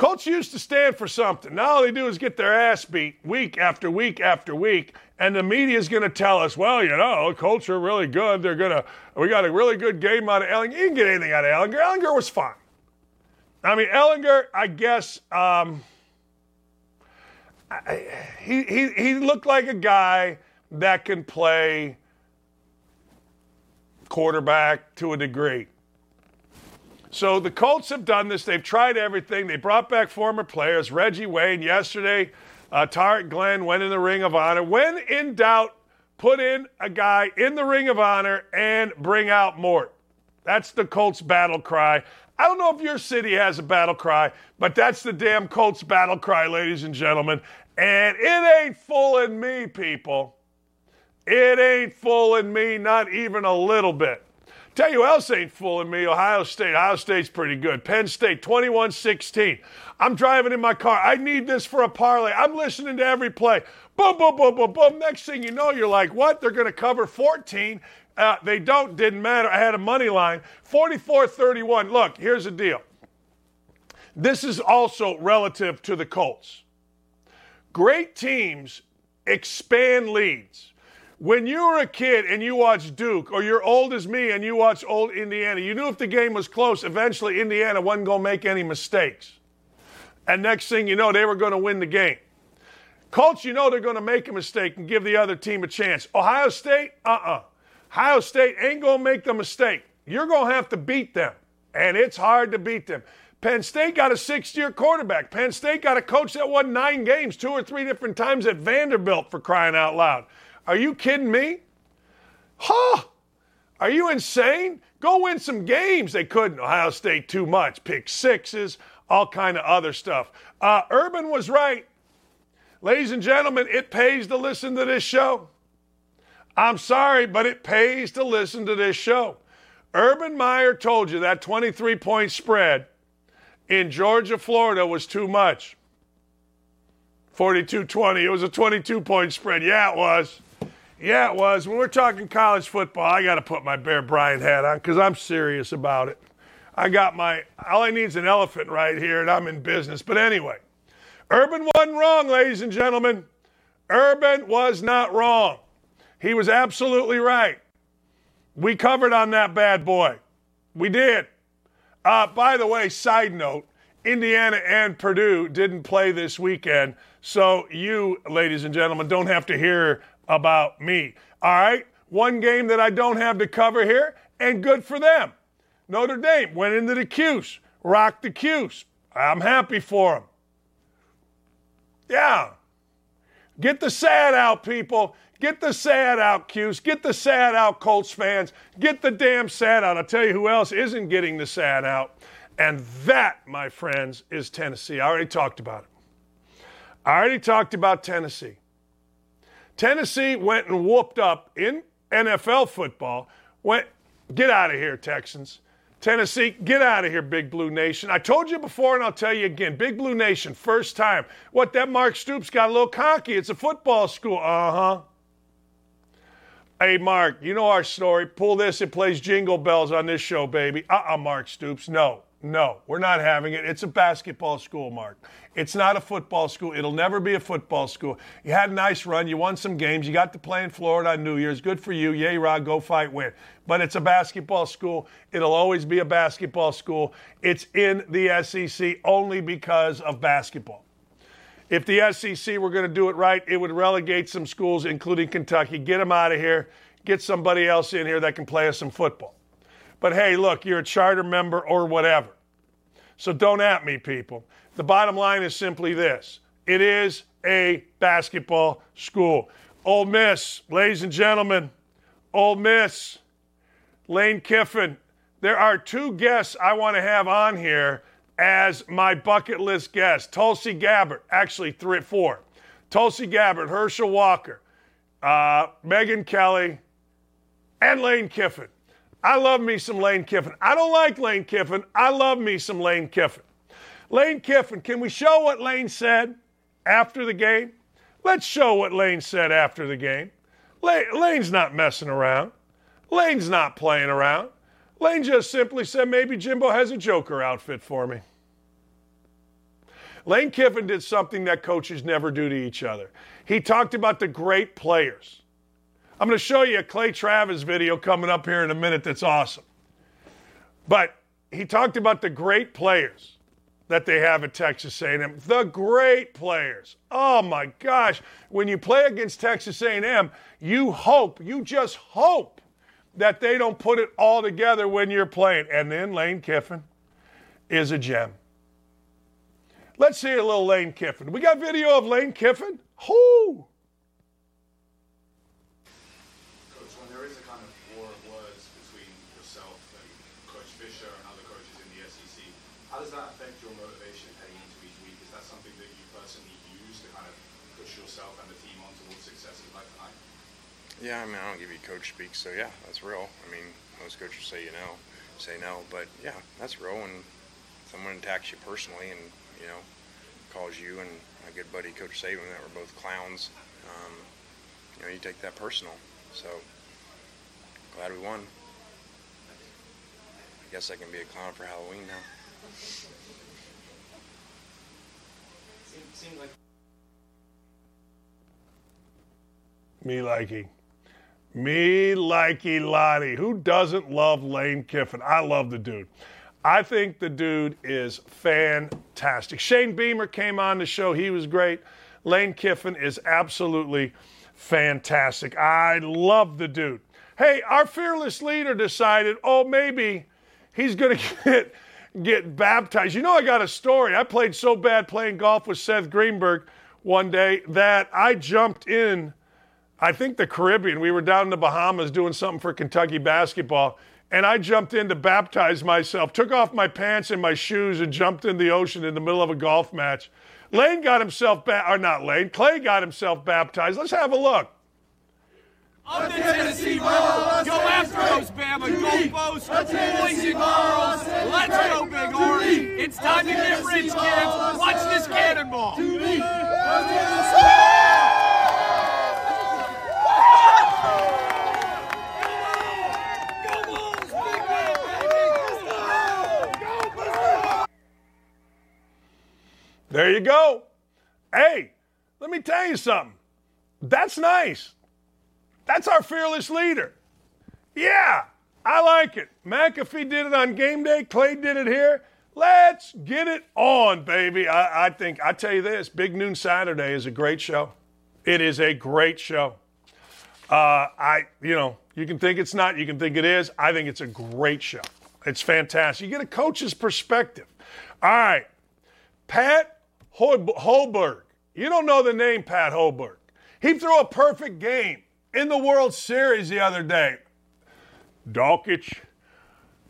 Colts used to stand for something. Now all they do is get their ass beat week after week after week, and the media is going to tell us, well, you know, Colts are really good. They're going to, we got a really good game out of Ehlinger. You can get anything out of Ehlinger. Ellinger was fine. I mean, Ehlinger, I guess, um, I, he, he, he looked like a guy that can play quarterback to a degree. So the Colts have done this. They've tried everything. They brought back former players. Reggie Wayne yesterday, uh, Tarik Glenn went in the Ring of Honor. When in doubt, put in a guy in the Ring of Honor and bring out Mort. That's the Colts battle cry. I don't know if your city has a battle cry, but that's the damn Colts battle cry, ladies and gentlemen. And it ain't fooling me, people. It ain't fooling me, not even a little bit. Tell you who else ain't fooling me Ohio State. Ohio State's pretty good. Penn State, 21 16. I'm driving in my car. I need this for a parlay. I'm listening to every play. Boom, boom, boom, boom, boom. Next thing you know, you're like, what? They're going to cover 14. Uh, they don't, didn't matter. I had a money line. 44 31. Look, here's the deal. This is also relative to the Colts. Great teams expand leads. When you were a kid and you watched Duke, or you're old as me and you watched old Indiana, you knew if the game was close, eventually Indiana wasn't going to make any mistakes. And next thing you know, they were going to win the game. Colts, you know they're going to make a mistake and give the other team a chance. Ohio State, uh uh-uh. uh. Ohio State ain't going to make the mistake. You're going to have to beat them. And it's hard to beat them. Penn State got a six year quarterback. Penn State got a coach that won nine games two or three different times at Vanderbilt for crying out loud. Are you kidding me? Huh? Are you insane? Go win some games. They couldn't. Ohio State too much. Pick sixes, all kind of other stuff. Uh, Urban was right. Ladies and gentlemen, it pays to listen to this show. I'm sorry, but it pays to listen to this show. Urban Meyer told you that 23 point spread in Georgia, Florida was too much. 42 20. It was a 22 point spread. Yeah, it was. Yeah, it was. When we're talking college football, I got to put my Bear Bryant hat on because I'm serious about it. I got my, all I need is an elephant right here, and I'm in business. But anyway, Urban wasn't wrong, ladies and gentlemen. Urban was not wrong. He was absolutely right. We covered on that bad boy. We did. Uh, by the way, side note Indiana and Purdue didn't play this weekend, so you, ladies and gentlemen, don't have to hear about me. All right? One game that I don't have to cover here, and good for them. Notre Dame went into the Cuse, rocked the Cuse. I'm happy for them. Yeah. Get the sad out, people. Get the sad out, Cuse. Get the sad out, Colts fans. Get the damn sad out. I'll tell you who else isn't getting the sad out. And that, my friends, is Tennessee. I already talked about it. I already talked about Tennessee. Tennessee went and whooped up in NFL football. Went, get out of here, Texans. Tennessee, get out of here, Big Blue Nation. I told you before and I'll tell you again. Big Blue Nation, first time. What, that Mark Stoops got a little cocky. It's a football school. Uh huh. Hey, Mark, you know our story. Pull this, it plays jingle bells on this show, baby. Uh uh-uh, uh Mark Stoops. No. No, we're not having it. It's a basketball school, Mark. It's not a football school. It'll never be a football school. You had a nice run. You won some games. You got to play in Florida on New Year's. Good for you. Yay, Rod. Go fight, win. But it's a basketball school. It'll always be a basketball school. It's in the SEC only because of basketball. If the SEC were going to do it right, it would relegate some schools, including Kentucky, get them out of here, get somebody else in here that can play us some football. But hey, look, you're a charter member or whatever. So don't at me, people. The bottom line is simply this it is a basketball school. Ole Miss, ladies and gentlemen, Ole Miss, Lane Kiffin. There are two guests I want to have on here as my bucket list guests Tulsi Gabbard, actually, three, four. Tulsi Gabbard, Herschel Walker, uh, Megyn Kelly, and Lane Kiffin. I love me some Lane Kiffin. I don't like Lane Kiffin. I love me some Lane Kiffin. Lane Kiffin, can we show what Lane said after the game? Let's show what Lane said after the game. Lane's not messing around. Lane's not playing around. Lane just simply said, maybe Jimbo has a Joker outfit for me. Lane Kiffin did something that coaches never do to each other. He talked about the great players. I'm going to show you a Clay Travis video coming up here in a minute that's awesome. But he talked about the great players that they have at Texas A&M. The great players. Oh my gosh, when you play against Texas A&M, you hope, you just hope that they don't put it all together when you're playing. And then Lane Kiffin is a gem. Let's see a little Lane Kiffin. We got video of Lane Kiffin? Whoo! Yeah, I mean, I don't give you coach speak, so yeah, that's real. I mean, most coaches say you know, say no, but yeah, that's real. When someone attacks you personally and you know calls you and my good buddy Coach Saban that were both clowns, um, you know, you take that personal. So glad we won. I guess I can be a clown for Halloween now. Seems like me likey. Me likey Lottie. Who doesn't love Lane Kiffin? I love the dude. I think the dude is fantastic. Shane Beamer came on the show. He was great. Lane Kiffin is absolutely fantastic. I love the dude. Hey, our fearless leader decided, oh, maybe he's going to get get baptized. You know, I got a story. I played so bad playing golf with Seth Greenberg one day that I jumped in, I think the Caribbean. We were down in the Bahamas doing something for Kentucky basketball, and I jumped in to baptize myself, took off my pants and my shoes, and jumped in the ocean in the middle of a golf match. Lane got himself, ba- or not Lane, Clay got himself baptized. Let's have a look. Up the Tennessee River. Go after those Bama Gold Coast boys and girls. Let's go, Big Orange. It's time to get rich, kids. Watch this cannonball. There you go. Hey, let me tell you something. That's nice. That's our fearless leader. Yeah, I like it. McAfee did it on game day. Clay did it here. Let's get it on, baby. I, I think, I tell you this Big Noon Saturday is a great show. It is a great show. Uh, I, you know, you can think it's not, you can think it is. I think it's a great show. It's fantastic. You get a coach's perspective. All right. Pat Hoberg. You don't know the name Pat Hoberg. He threw a perfect game in the World Series the other day. Dawkins,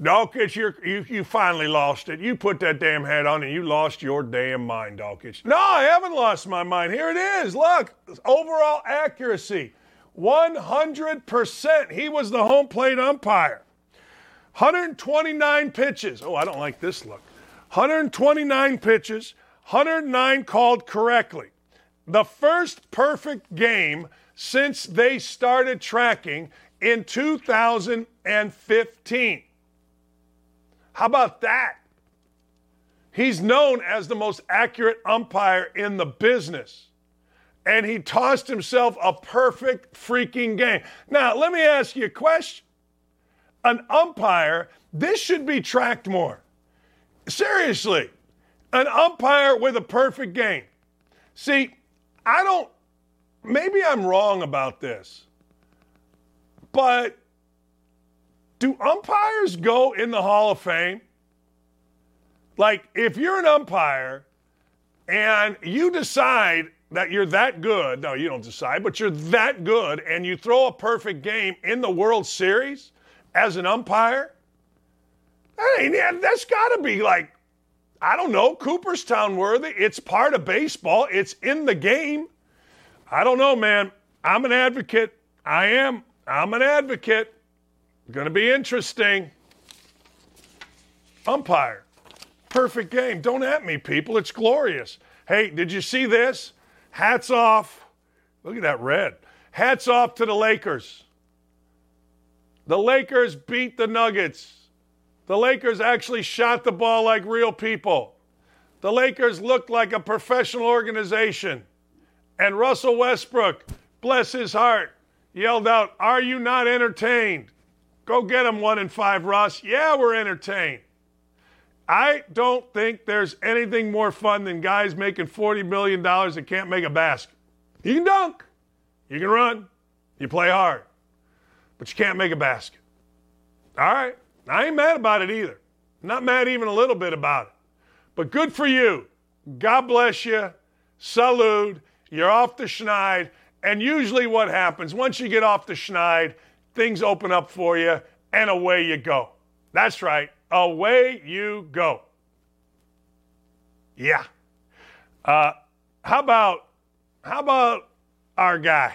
Dawkins, you you finally lost it. You put that damn hat on and you lost your damn mind, Dawkins. No, I haven't lost my mind. Here it is. Look, overall accuracy 100%. He was the home plate umpire. 129 pitches. Oh, I don't like this look. 129 pitches, 109 called correctly. The first perfect game since they started tracking in 2015. How about that? He's known as the most accurate umpire in the business. And he tossed himself a perfect freaking game. Now, let me ask you a question. An umpire, this should be tracked more. Seriously, an umpire with a perfect game. See, I don't, maybe I'm wrong about this, but do umpires go in the Hall of Fame? Like, if you're an umpire and you decide that you're that good, no, you don't decide, but you're that good and you throw a perfect game in the World Series as an umpire, I mean, that's got to be like, I don't know, Cooperstown worthy. It's part of baseball, it's in the game. I don't know, man. I'm an advocate. I am. I'm an advocate. Going to be interesting. Umpire. Perfect game. Don't at me, people. It's glorious. Hey, did you see this? Hats off. Look at that red. Hats off to the Lakers. The Lakers beat the Nuggets. The Lakers actually shot the ball like real people. The Lakers looked like a professional organization. And Russell Westbrook, bless his heart, yelled out, Are you not entertained? Go get him one and five, Russ. Yeah, we're entertained. I don't think there's anything more fun than guys making $40 million that can't make a basket. You can dunk, you can run, you play hard, but you can't make a basket. All right. I ain't mad about it either. Not mad even a little bit about it. But good for you. God bless you. Salute. You're off the schneid. And usually what happens, once you get off the schneid, things open up for you and away you go. That's right. Away you go. Yeah. Uh, how about how about our guy?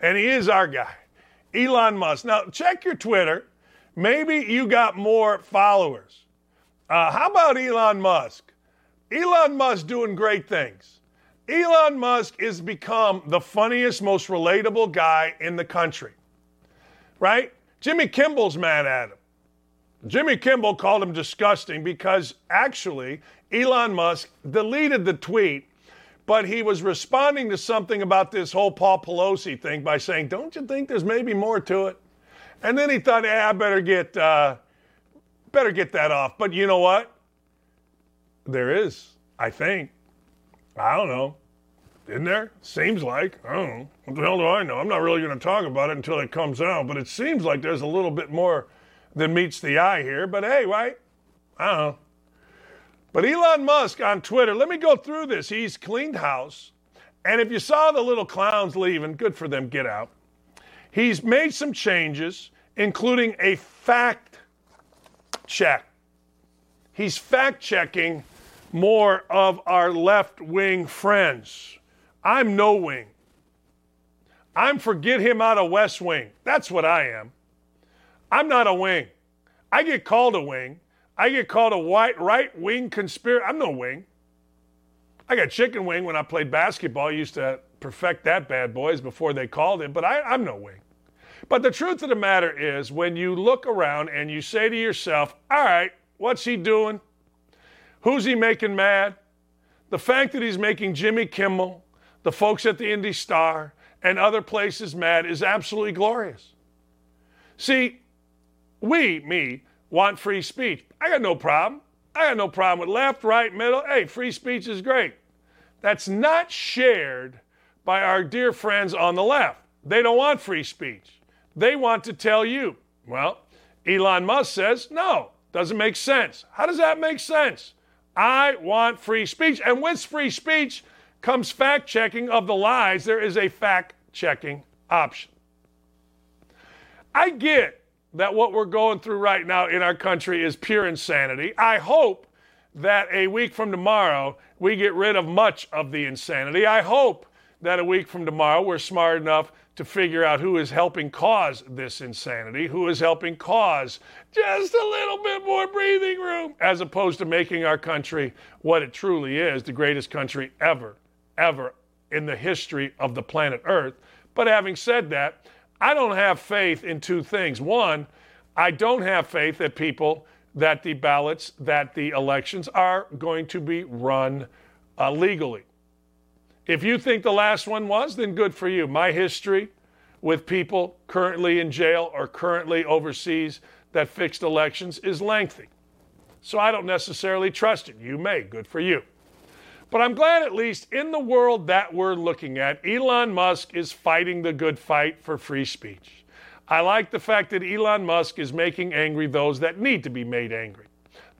And he is our guy, Elon Musk. Now check your Twitter. Maybe you got more followers. Uh, how about Elon Musk? Elon Musk doing great things. Elon Musk has become the funniest, most relatable guy in the country. Right? Jimmy Kimmel's mad at him. Jimmy Kimmel called him disgusting because actually Elon Musk deleted the tweet, but he was responding to something about this whole Paul Pelosi thing by saying, Don't you think there's maybe more to it? And then he thought, yeah, I better get uh, Better get that off. But you know what? There is, I think. I don't know. Isn't there? Seems like. I don't know. What the hell do I know? I'm not really going to talk about it until it comes out, but it seems like there's a little bit more than meets the eye here. But hey, right? I don't know. But Elon Musk on Twitter, let me go through this. He's cleaned house. And if you saw the little clowns leaving, good for them, get out. He's made some changes, including a fact check. He's fact checking more of our left wing friends. I'm no wing. I'm forget him out of West Wing. That's what I am. I'm not a wing. I get called a wing. I get called a white right wing conspiracy. I'm no wing. I got chicken wing when I played basketball. I used to perfect that bad boys before they called it, but I, I'm no wing. But the truth of the matter is, when you look around and you say to yourself, all right, what's he doing? Who's he making mad? The fact that he's making Jimmy Kimmel, the folks at the Indy Star, and other places mad is absolutely glorious. See, we, me, want free speech. I got no problem. I got no problem with left, right, middle. Hey, free speech is great. That's not shared by our dear friends on the left. They don't want free speech. They want to tell you, well, Elon Musk says, no, doesn't make sense. How does that make sense? I want free speech. And with free speech comes fact checking of the lies. There is a fact checking option. I get that what we're going through right now in our country is pure insanity. I hope that a week from tomorrow we get rid of much of the insanity. I hope that a week from tomorrow we're smart enough to figure out who is helping cause this insanity, who is helping cause just a little bit more breathing room, as opposed to making our country what it truly is the greatest country ever, ever in the history of the planet Earth. But having said that, I don't have faith in two things. One, I don't have faith that people, that the ballots, that the elections are going to be run uh, legally. If you think the last one was, then good for you. My history with people currently in jail or currently overseas that fixed elections is lengthy. So I don't necessarily trust it. You may, good for you. But I'm glad, at least in the world that we're looking at, Elon Musk is fighting the good fight for free speech. I like the fact that Elon Musk is making angry those that need to be made angry,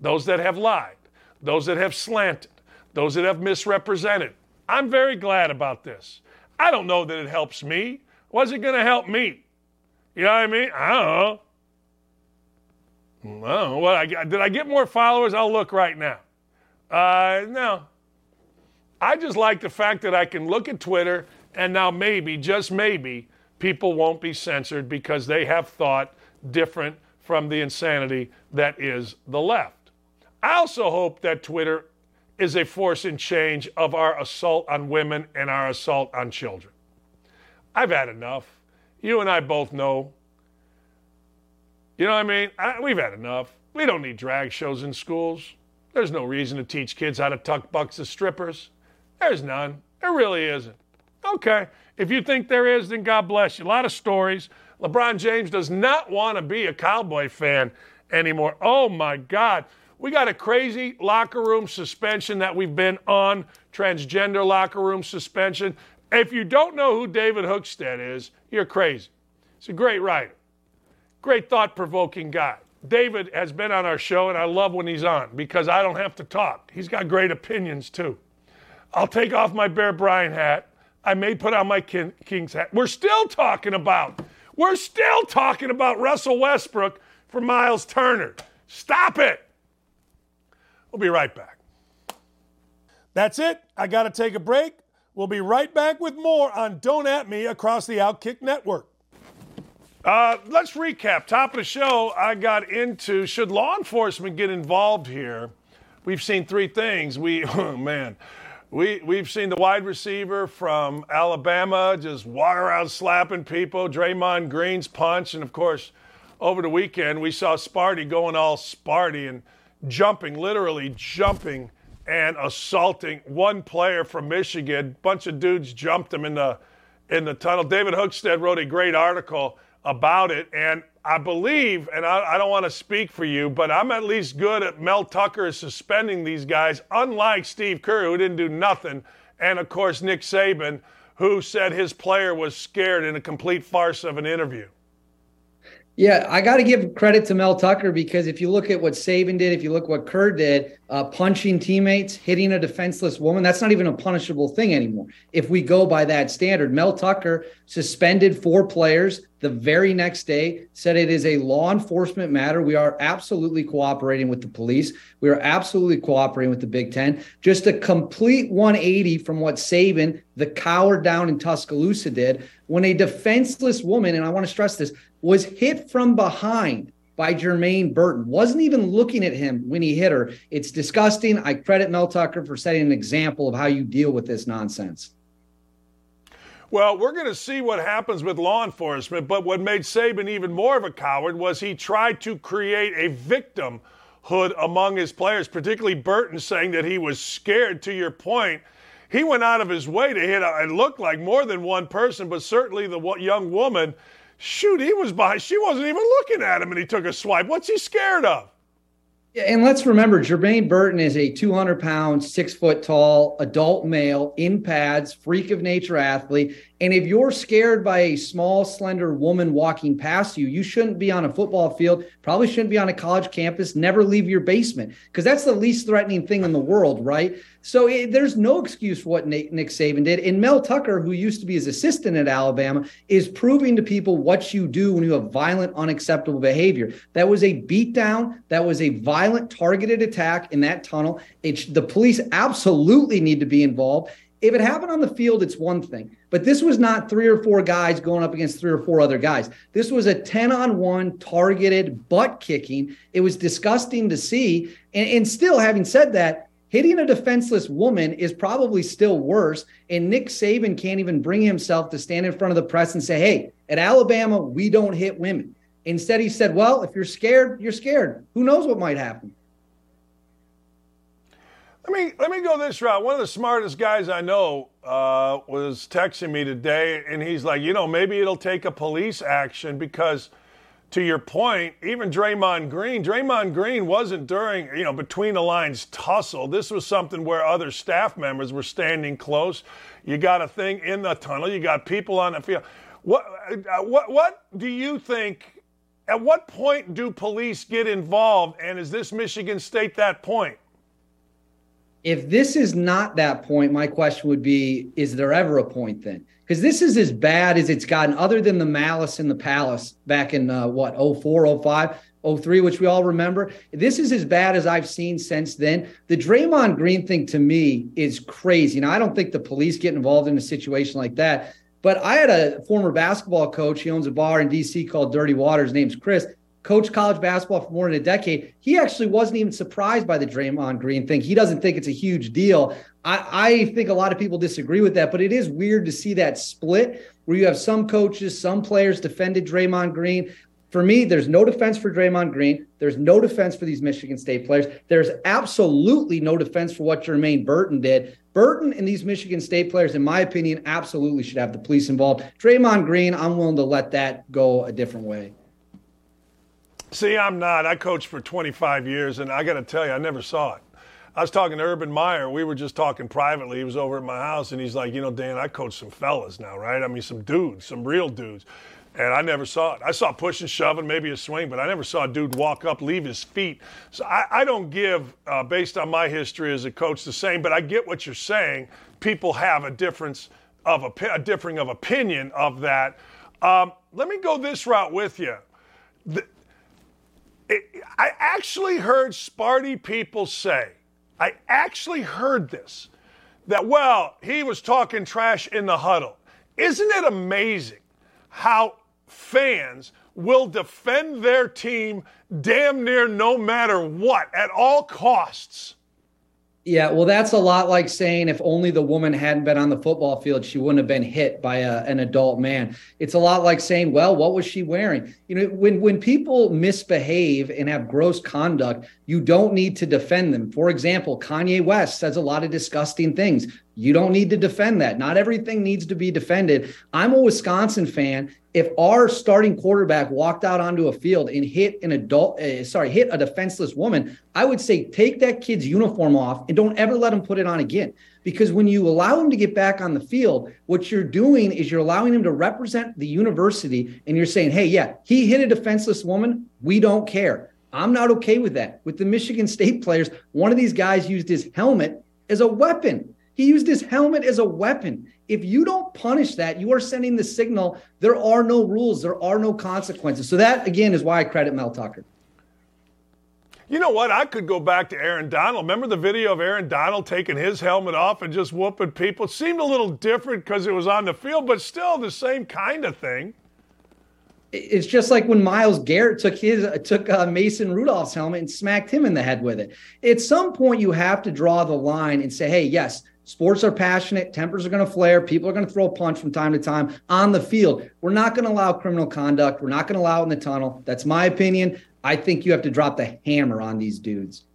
those that have lied, those that have slanted, those that have misrepresented. I'm very glad about this. I don't know that it helps me. What's it going to help me? You know what I mean? I don't know. I don't know. What I, did I get more followers? I'll look right now. Uh, no, I just like the fact that I can look at Twitter and now maybe, just maybe, people won't be censored because they have thought different from the insanity that is the left. I also hope that Twitter is a force in change of our assault on women and our assault on children. I've had enough. You and I both know. You know what I mean? I, we've had enough. We don't need drag shows in schools. There's no reason to teach kids how to tuck bucks as strippers. There's none. There really isn't. Okay. If you think there is, then God bless you. A lot of stories. LeBron James does not want to be a Cowboy fan anymore. Oh my God. We got a crazy locker room suspension that we've been on, transgender locker room suspension. If you don't know who David Hookstead is, you're crazy. He's a great writer, great thought provoking guy. David has been on our show, and I love when he's on because I don't have to talk. He's got great opinions too. I'll take off my Bear Bryant hat. I may put on my King, King's hat. We're still talking about, we're still talking about Russell Westbrook for Miles Turner. Stop it. We'll be right back. That's it. I got to take a break. We'll be right back with more on Don't At Me across the Outkick Network. Uh, let's recap. Top of the show, I got into should law enforcement get involved here? We've seen three things. We, oh man, we, we've seen the wide receiver from Alabama just walk around slapping people, Draymond Green's punch, and of course, over the weekend, we saw Sparty going all Sparty and jumping, literally jumping and assaulting one player from Michigan. Bunch of dudes jumped him in the in the tunnel. David Hookstead wrote a great article about it, and I believe, and I, I don't want to speak for you, but I'm at least good at Mel Tucker suspending these guys, unlike Steve Kerr, who didn't do nothing, and of course Nick Saban, who said his player was scared in a complete farce of an interview. Yeah, I got to give credit to Mel Tucker because if you look at what Saban did, if you look what Kerr did, uh, punching teammates, hitting a defenseless woman, that's not even a punishable thing anymore. If we go by that standard, Mel Tucker suspended four players the very next day, said it is a law enforcement matter. We are absolutely cooperating with the police. We are absolutely cooperating with the Big Ten. Just a complete 180 from what Saban, the coward down in Tuscaloosa, did when a defenseless woman, and I want to stress this, was hit from behind by Jermaine Burton. Wasn't even looking at him when he hit her. It's disgusting. I credit Mel Tucker for setting an example of how you deal with this nonsense. Well, we're going to see what happens with law enforcement, but what made Saban even more of a coward was he tried to create a victimhood among his players, particularly Burton saying that he was scared to your point. He went out of his way to hit, it looked like more than one person, but certainly the young woman Shoot, he was behind. She wasn't even looking at him, and he took a swipe. What's he scared of? And let's remember, Jermaine Burton is a 200 pound, six foot tall adult male in pads, freak of nature athlete. And if you're scared by a small, slender woman walking past you, you shouldn't be on a football field, probably shouldn't be on a college campus, never leave your basement, because that's the least threatening thing in the world, right? So it, there's no excuse for what Nick, Nick Saban did. And Mel Tucker, who used to be his assistant at Alabama, is proving to people what you do when you have violent, unacceptable behavior. That was a beatdown. That was a violent, targeted attack in that tunnel. It, the police absolutely need to be involved. If it happened on the field, it's one thing. But this was not three or four guys going up against three or four other guys. This was a 10 on one targeted butt kicking. It was disgusting to see. And, and, still, having said that, hitting a defenseless woman is probably still worse. And Nick Saban can't even bring himself to stand in front of the press and say, hey, at Alabama, we don't hit women. Instead, he said, well, if you're scared, you're scared. Who knows what might happen? Let me let me go this route. One of the smartest guys I know uh, was texting me today, and he's like, you know, maybe it'll take a police action because, to your point, even Draymond Green, Draymond Green wasn't during you know between the lines tussle. This was something where other staff members were standing close. You got a thing in the tunnel. You got people on the field. What uh, what what do you think? At what point do police get involved? And is this Michigan State that point? if this is not that point, my question would be is there ever a point then? Because this is as bad as it's gotten, other than the malice in the palace back in uh, what, 04, 05, 03, which we all remember. This is as bad as I've seen since then. The Draymond Green thing to me is crazy. Now, I don't think the police get involved in a situation like that. But I had a former basketball coach. He owns a bar in DC called Dirty Waters. His name's Chris coached college basketball for more than a decade. He actually wasn't even surprised by the Draymond Green thing. He doesn't think it's a huge deal. I, I think a lot of people disagree with that, but it is weird to see that split where you have some coaches, some players defended Draymond Green. For me, there's no defense for Draymond Green. There's no defense for these Michigan State players. There's absolutely no defense for what Jermaine Burton did. Burton and these Michigan State players, in my opinion, absolutely should have the police involved. Draymond Green, I'm willing to let that go a different way. See, I'm not. I coached for 25 years, and I got to tell you, I never saw it. I was talking to Urban Meyer. We were just talking privately. He was over at my house, and he's like, you know, Dan, I coach some fellas now, right? I mean, some dudes, some real dudes. And I never saw it. I saw push and shoving, maybe a swing, but I never saw a dude walk up, leave his feet. So I, I don't give, uh, based on my history as a coach, the same. But I get what you're saying. People have a difference of a, a differing of opinion of that. Um, let me go this route with you. The, I actually heard Sparty people say, I actually heard this, that, well, he was talking trash in the huddle. Isn't it amazing how fans will defend their team damn near no matter what, at all costs? Yeah, well, that's a lot like saying if only the woman hadn't been on the football field, she wouldn't have been hit by a, an adult man. It's a lot like saying, well, what was she wearing? You know, when when people misbehave and have gross conduct, you don't need to defend them. For example, Kanye West says a lot of disgusting things. You don't need to defend that. Not everything needs to be defended. I'm a Wisconsin fan. If our starting quarterback walked out onto a field and hit an adult, uh, sorry, hit a defenseless woman, I would say take that kid's uniform off and don't ever let him put it on again. Because when you allow him to get back on the field, what you're doing is you're allowing him to represent the university and you're saying, hey, yeah, he hit a defenseless woman. We don't care. I'm not okay with that. With the Michigan State players, one of these guys used his helmet as a weapon. He used his helmet as a weapon. If you don't punish that, you are sending the signal there are no rules, there are no consequences. So, that again is why I credit Mel Tucker. You know what? I could go back to Aaron Donald. Remember the video of Aaron Donald taking his helmet off and just whooping people? It seemed a little different because it was on the field, but still the same kind of thing. It's just like when Myles Garrett took his took uh, Mason Rudolph's helmet and smacked him in the head with it. At some point, you have to draw the line and say, "Hey, yes, Sports are passionate, tempers are going to flare, people are going to throw a punch from time to time on the field. We're not going to allow criminal conduct. We're not going to allow it in the tunnel. That's my opinion. I think you have to drop the hammer on these dudes.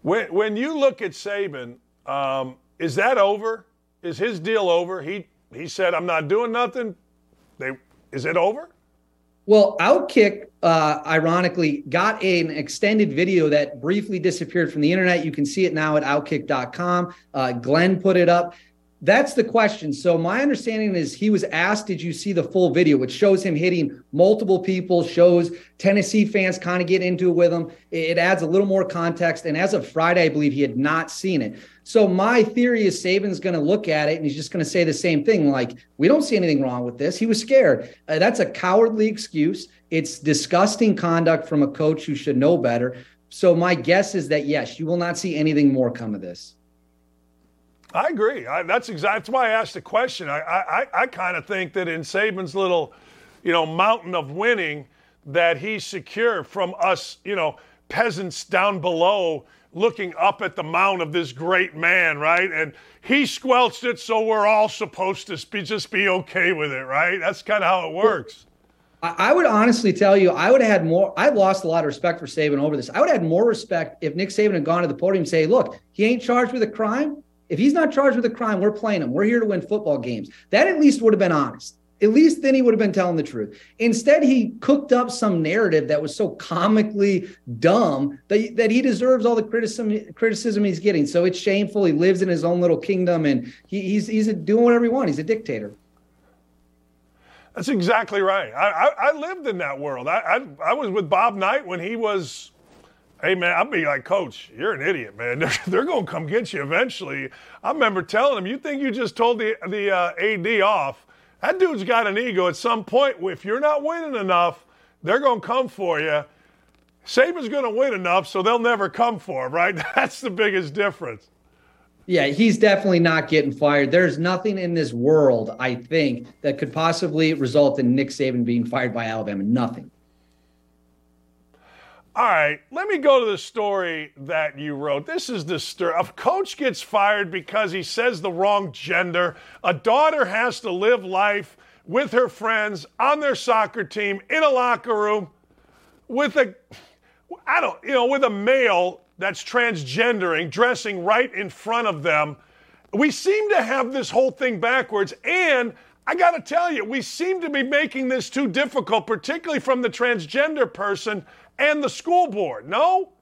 When, when you look at Saban, um, is that over? Is his deal over? He he said, "I'm not doing nothing." They is it over? Well, Outkick, uh, ironically, got an extended video that briefly disappeared from the internet. You can see it now at outkick.com. Uh, Glenn put it up. That's the question. So my understanding is he was asked, "Did you see the full video?" Which shows him hitting multiple people, shows Tennessee fans kind of get into it with him. It adds a little more context. And as of Friday, I believe he had not seen it. So my theory is Saban's going to look at it and he's just going to say the same thing, like, "We don't see anything wrong with this." He was scared. Uh, that's a cowardly excuse. It's disgusting conduct from a coach who should know better. So my guess is that yes, you will not see anything more come of this. I agree. I, that's exactly that's why I asked the question. I I, I kind of think that in Saban's little, you know, mountain of winning, that he's secure from us, you know, peasants down below looking up at the mount of this great man, right? And he squelched it, so we're all supposed to be, just be okay with it, right? That's kind of how it works. I would honestly tell you, I would have had more. I've lost a lot of respect for Saban over this. I would have had more respect if Nick Saban had gone to the podium and say, "Look, he ain't charged with a crime. If he's not charged with a crime, we're playing him. We're here to win football games. That at least would have been honest. At least then he would have been telling the truth. Instead, he cooked up some narrative that was so comically dumb that, that he deserves all the criticism criticism he's getting. So it's shameful. He lives in his own little kingdom and he, he's he's doing whatever he wants. He's a dictator. That's exactly right. I, I, I lived in that world. I, I, I was with Bob Knight when he was Hey man, I'd be like, Coach, you're an idiot, man. They're, they're going to come get you eventually. I remember telling him, you think you just told the the uh, AD off? That dude's got an ego. At some point, if you're not winning enough, they're going to come for you. Saban's going to win enough, so they'll never come for him, right? That's the biggest difference. Yeah, he's definitely not getting fired. There's nothing in this world, I think, that could possibly result in Nick Saban being fired by Alabama. Nothing. All right, let me go to the story that you wrote. This is the story. A coach gets fired because he says the wrong gender. A daughter has to live life with her friends on their soccer team in a locker room with a, I don't, you know, with a male that's transgendering dressing right in front of them. We seem to have this whole thing backwards. And I got to tell you, we seem to be making this too difficult, particularly from the transgender person and the school board. No?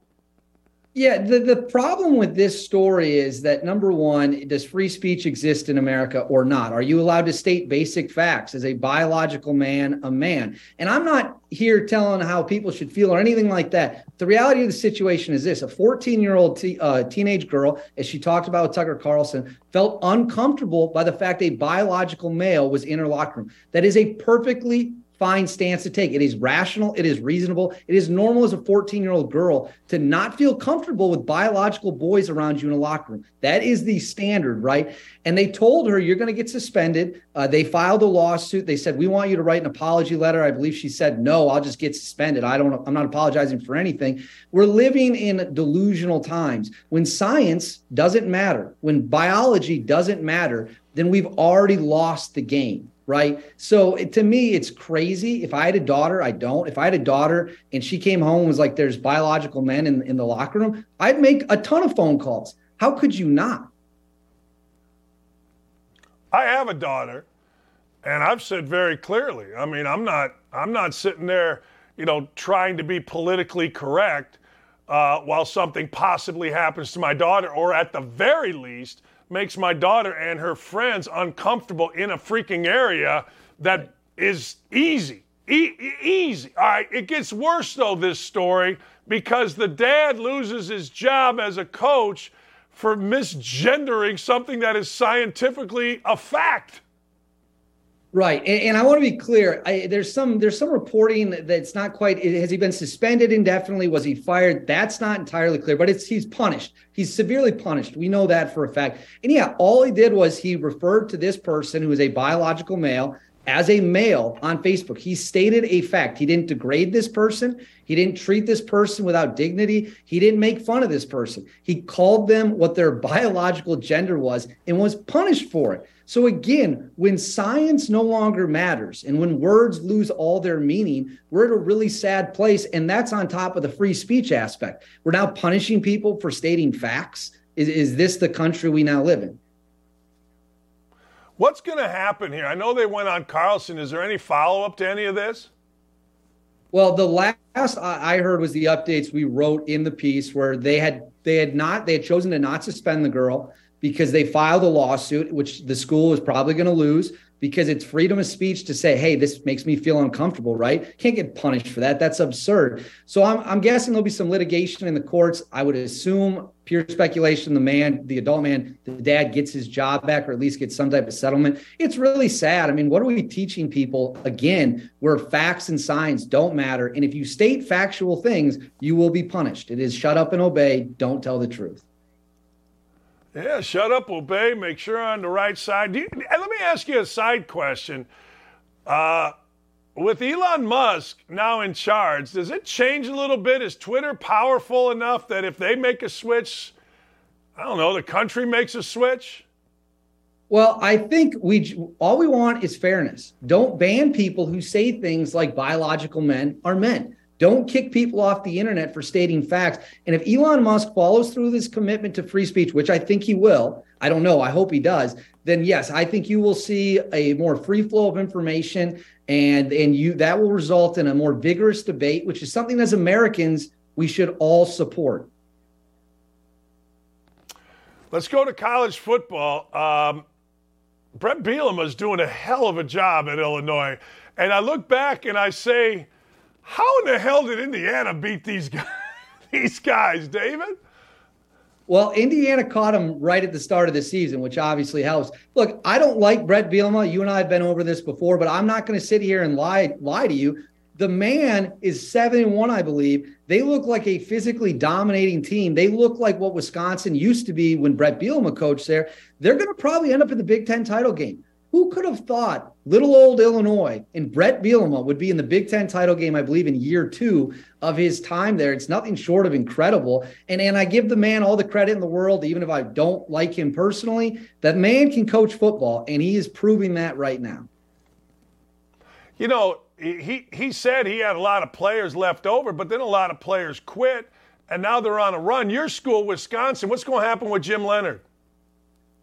Yeah, the, the problem with this story is that number one, does free speech exist in America or not? Are you allowed to state basic facts as a biological man, a man? And I'm not here telling how people should feel or anything like that. The reality of the situation is this a 14 year old uh, teenage girl, as she talked about with Tucker Carlson, felt uncomfortable by the fact a biological male was in her locker room. That is a perfectly fine stance to take. It is rational, it is reasonable, it is normal as a 14 year old girl to not feel comfortable with biological boys around you in a locker room. That is the standard, right? And they told her, you're going to get suspended. Uh, they filed a lawsuit. They said, we want you to write an apology letter. I believe she said, no, I'll just get suspended. I don't, I'm not apologizing for anything. We're living in delusional times when science doesn't matter, when biology doesn't matter, then we've already lost the game right? So it, to me, it's crazy. If I had a daughter, I don't. If I had a daughter and she came home and was like, there's biological men in, in the locker room, I'd make a ton of phone calls. How could you not? I have a daughter, and I've said very clearly. I mean, I'm not I'm not sitting there, you know, trying to be politically correct uh, while something possibly happens to my daughter, or at the very least makes my daughter and her friends uncomfortable in a freaking area that is easy. E- easy. All right. It gets worse though. This story because the dad loses his job as a coach for misgendering something that is scientifically a fact. Right, and, and I want to be clear. I, there's some there's some reporting that's not quite. Has he been suspended indefinitely? Was he fired? That's not entirely clear, but it's he's punished. He's severely punished. We know that for a fact. And yeah, all he did was he referred to this person who is a biological male as a male on Facebook. He stated a fact. He didn't degrade this person. He didn't treat this person without dignity. He didn't make fun of this person. He called them what their biological gender was and was punished for it. So, again, when science no longer matters and when words lose all their meaning, we're at a really sad place. And that's on top of the free speech aspect. We're now punishing people for stating facts. Is, is this the country we now live in? What's going to happen here? I know they went on Carlson. Is there any follow up to any of this? Well, the last I heard was the updates we wrote in the piece where they had they had not they had chosen to not suspend the girl because they filed a lawsuit, which the school is probably going to lose because it's freedom of speech to say, hey, this makes me feel uncomfortable, right? Can't get punished for that. That's absurd. So I'm, I'm guessing there'll be some litigation in the courts. I would assume pure speculation, the man, the adult man, the dad gets his job back or at least gets some type of settlement. It's really sad. I mean, what are we teaching people again where facts and science don't matter? And if you state factual things, you will be punished. It is shut up and obey. Don't tell the truth. Yeah, shut up, obey, make sure on the right side. You, let me ask you a side question. Uh, with Elon Musk now in charge, does it change a little bit? Is Twitter powerful enough that if they make a switch, I don't know, the country makes a switch? Well, I think we all we want is fairness. Don't ban people who say things like biological men are men. Don't kick people off the internet for stating facts. And if Elon Musk follows through this commitment to free speech, which I think he will, I don't know, I hope he does, then yes, I think you will see a more free flow of information and and you that will result in a more vigorous debate, which is something as Americans we should all support. Let's go to college football. Um, Bret Bielema is doing a hell of a job at Illinois. And I look back and I say, how in the hell did Indiana beat these guys, these guys, David? Well, Indiana caught him right at the start of the season, which obviously helps. Look, I don't like Bret Bielema. You and I have been over this before, but I'm not going to sit here and lie lie to you. The man is seven and one, I believe. They look like a physically dominating team. They look like what Wisconsin used to be when Bret Bielema coached there. They're going to probably end up in the Big Ten title game. Who could have thought little old Illinois and Bret Bielema would be in the Big Ten title game, I believe, in year two of his time there? It's nothing short of incredible. And, and I give the man all the credit in the world, even if I don't like him personally. That man can coach football, and he is proving that right now. You know, he, he said he had a lot of players left over, but then a lot of players quit, and now they're on a run. Your school, Wisconsin, what's going to happen with Jim Leonhard?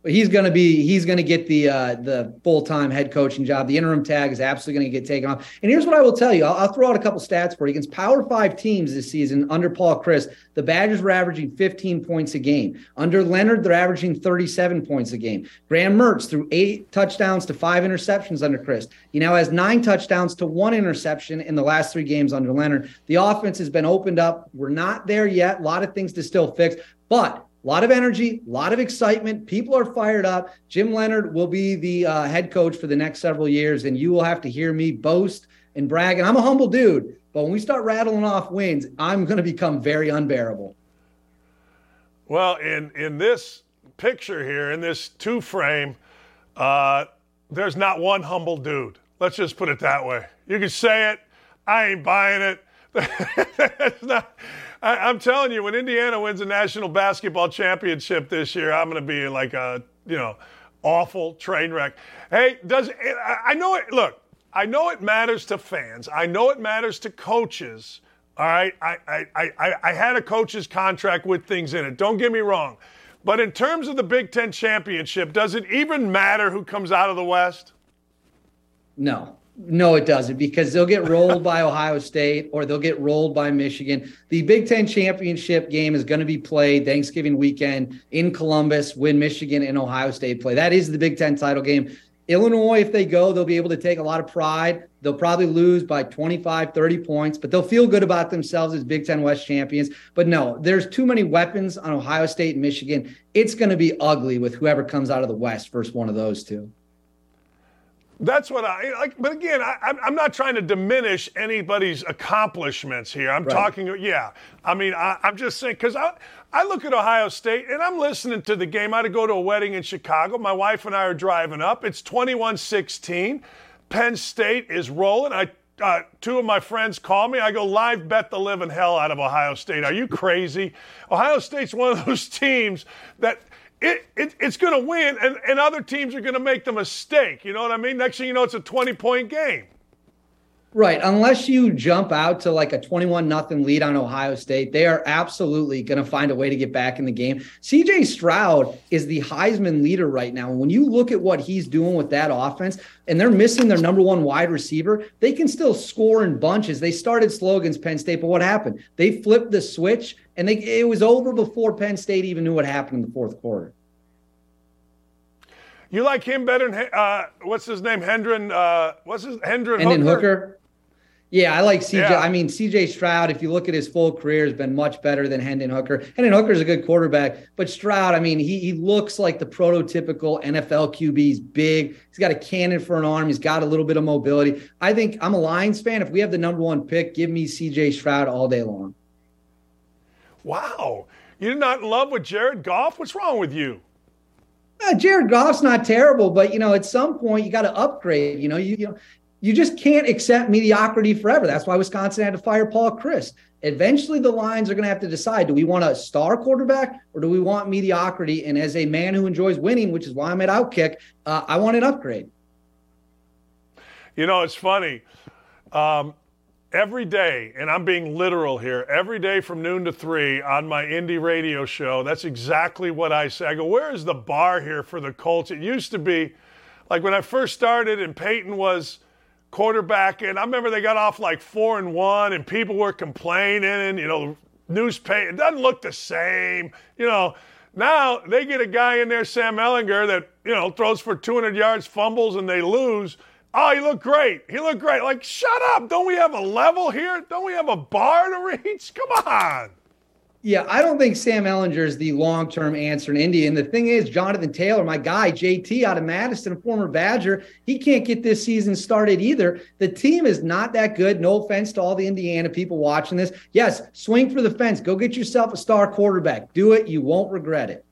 He's going to be he's going to get the uh, the full time head coaching job. The interim tag is absolutely going to get taken off. And here's what I will tell you: I'll, I'll, throw out a couple stats for you. Against Power Five teams this season under Paul Chryst, the Badgers were averaging 15 points a game. Under Leonhard, they're averaging 37 points a game. Graham Mertz threw eight touchdowns to five interceptions under Chryst. He now has nine touchdowns to one interception in the last three games under Leonhard. The offense has been opened up. We're not there yet. A lot of things to still fix, but a lot of energy, a lot of excitement. People are fired up. Jim Leonhard will be the uh, head coach for the next several years, and you will have to hear me boast and brag. And I'm a humble dude, but when we start rattling off wins, I'm going to become very unbearable. Well, in in this picture here, in this two frame, uh, there's not one humble dude. Let's just put it that way. You can say it. I ain't buying it. That's not. I, am telling you, when Indiana wins a national basketball championship this year, I'm going to be like a you know awful train wreck. Hey, does I know it? Look, I know it matters to fans. I know it matters to coaches. All right, I I I, I had a coach's contract with things in it. Don't get me wrong. But in terms of the Big Ten championship, does it even matter who comes out of the West? No, no, it doesn't because they'll get rolled by Ohio State or they'll get rolled by Michigan. The Big Ten championship game is going to be played Thanksgiving weekend in Columbus when Michigan and Ohio State play. That is the Big Ten title game. Illinois, if they go, they'll be able to take a lot of pride. They'll probably lose by 25, 30 points, but they'll feel good about themselves as Big Ten West champions. But no, there's too many weapons on Ohio State and Michigan. It's going to be ugly with whoever comes out of the West, first one of those two. That's what I like. But again, I, am not trying to diminish anybody's accomplishments here. I'm right. talking, yeah. I mean, I, am just saying, because I, I look at Ohio State and I'm listening to the game. I had to go to a wedding in Chicago. My wife and I are driving up. It's 21 16. Penn State is rolling. I uh, two of my friends call me. I go live bet the living hell out of Ohio State. Are you crazy? Ohio State's one of those teams that it, it, it's going to win, and, and other teams are going to make the mistake. You know what I mean? Next thing you know, it's a 20 point game. Right. Unless you jump out to like a 21 nothing lead on Ohio State, they are absolutely going to find a way to get back in the game. CJ Stroud is the Heisman leader right now. And when you look at what he's doing with that offense, and they're missing their number one wide receiver, they can still score in bunches. They started slow against Penn State, but what happened? They flipped the switch and they, it was over before Penn State even knew what happened in the fourth quarter. You like him better than uh, what's his name? Hendon. Uh, what's his Hendon, Hendon Hooker? Hooker? Yeah, I like CJ. Yeah. I mean, CJ Stroud, if you look at his full career, has been much better than Hendon Hooker. Hendon Hooker's a good quarterback, but Stroud, I mean, he, he looks like the prototypical NFL QB. He's big. He's got a cannon for an arm. He's got a little bit of mobility. I think I'm a Lions fan. If we have the number one pick, give me CJ Stroud all day long. Wow. You're not in love with Jared Goff? What's wrong with you? Uh, Jared Goff's not terrible, but you know, at some point you got to upgrade. You know, you, you know, you just can't accept mediocrity forever. That's why Wisconsin had to fire Paul Chryst. Eventually, the Lions are going to have to decide do we want a star quarterback or do we want mediocrity? And as a man who enjoys winning, which is why I'm at Outkick, uh, I want an upgrade. You know, it's funny. Um, every day, and I'm being literal here, every day from noon to three on my indie radio show, that's exactly what I say. I go, where is the bar here for the Colts? It used to be like when I first started and Peyton was quarterback and I remember they got off like four and one and people were complaining and you know newspaper it doesn't look the same you know. Now they get a guy in there Sam Ehlinger, that you know throws for 200 yards fumbles and they lose. Oh he looked great. He looked great. Like shut up. Don't we have a level here? Don't we have a bar to reach? Come on yeah, I don't think Sam Ehlinger is the long term answer in Indy. And the thing is, Jonathan Taylor, my guy, JT out of Madison, a former Badger, he can't get this season started either. The team is not that good. No offense to all the Indiana people watching this. Yes, swing for the fence. Go get yourself a star quarterback. Do it. You won't regret it.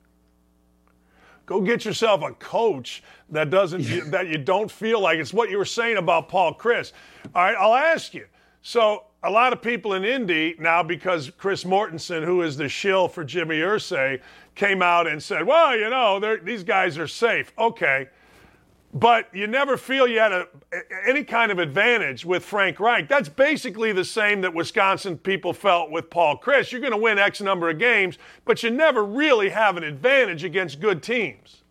Go get yourself a coach that doesn't that you don't feel like it's what you were saying about Paul Chryst. All right, I'll ask you. So a lot of people in Indy now, because Chris Mortensen, who is the shill for Jimmy Irsay, came out and said, well, you know, these guys are safe. Okay. But you never feel you had a, any kind of advantage with Frank Reich. That's basically the same that Wisconsin people felt with Paul Chryst. You're going to win X number of games, but you never really have an advantage against good teams.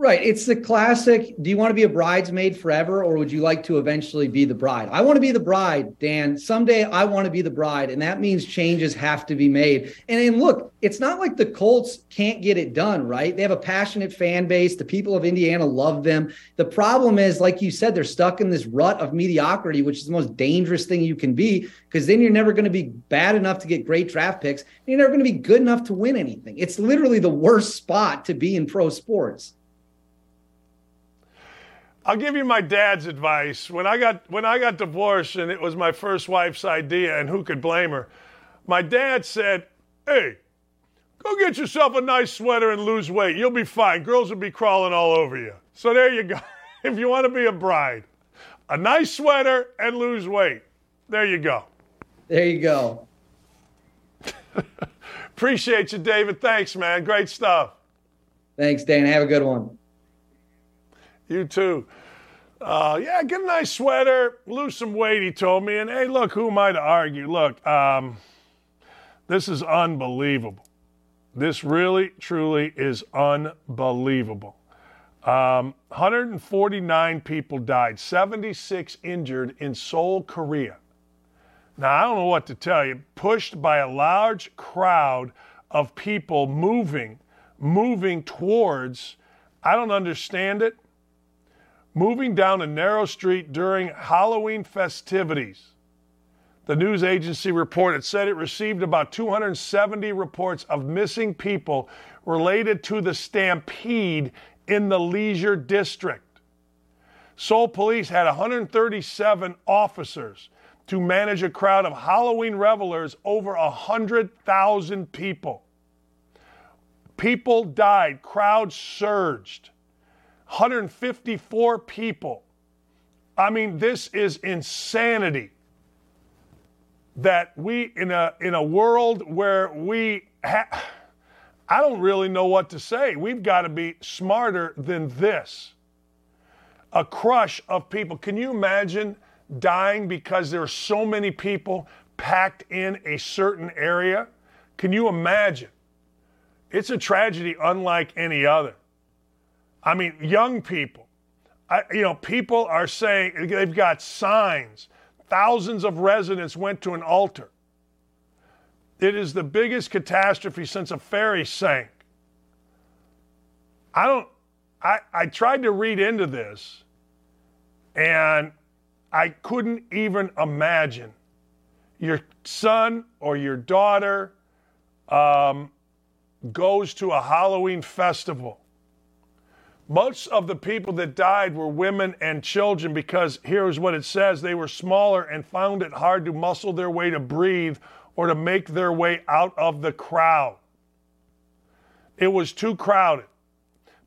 Right. It's the classic. Do you want to be a bridesmaid forever or would you like to eventually be the bride? I want to be the bride, Dan. Someday I want to be the bride. And that means changes have to be made. And, and look, it's not like the Colts can't get it done, right? They have a passionate fan base. The people of Indiana love them. The problem is, like you said, they're stuck in this rut of mediocrity, which is the most dangerous thing you can be because then you're never going to be bad enough to get great draft picks. And you're never going to be good enough to win anything. It's literally the worst spot to be in pro sports. I'll give you my dad's advice. When I got when I got divorced and it was my first wife's idea and who could blame her? My dad said, "Hey, go get yourself a nice sweater and lose weight. You'll be fine. Girls will be crawling all over you." So there you go. if you want to be a bride, a nice sweater and lose weight. There you go. There you go. Appreciate you, David. Thanks, man. Great stuff. Thanks, Dan. Have a good one. You too. Uh, yeah, get a nice sweater, lose some weight, he told me. And hey, look, who am I to argue? Look, um, this is unbelievable. This really, truly is unbelievable. Um, 149 people died, 76 injured in Seoul, Korea. Now, I don't know what to tell you. Pushed by a large crowd of people moving, moving towards, I don't understand it, moving down a narrow street during Halloween festivities. The news agency reported said it received about 270 reports of missing people related to the stampede in the leisure district. Seoul police had 137 officers to manage a crowd of Halloween revelers over 100,000 people. People died, crowds surged. 154 people. I mean, this is insanity. That we in a in a world where we ha- I don't really know what to say. We've got to be smarter than this. A crush of people. Can you imagine dying because there are so many people packed in a certain area? Can you imagine? It's a tragedy unlike any other. I mean, young people. I, you know, people are saying they've got signs. Thousands of residents went to an altar. It is the biggest catastrophe since a ferry sank. I don't, I, I tried to read into this and I couldn't even imagine your son or your daughter um, goes to a Halloween festival. Most of the people that died were women and children because here's what it says they were smaller and found it hard to muscle their way to breathe or to make their way out of the crowd. It was too crowded.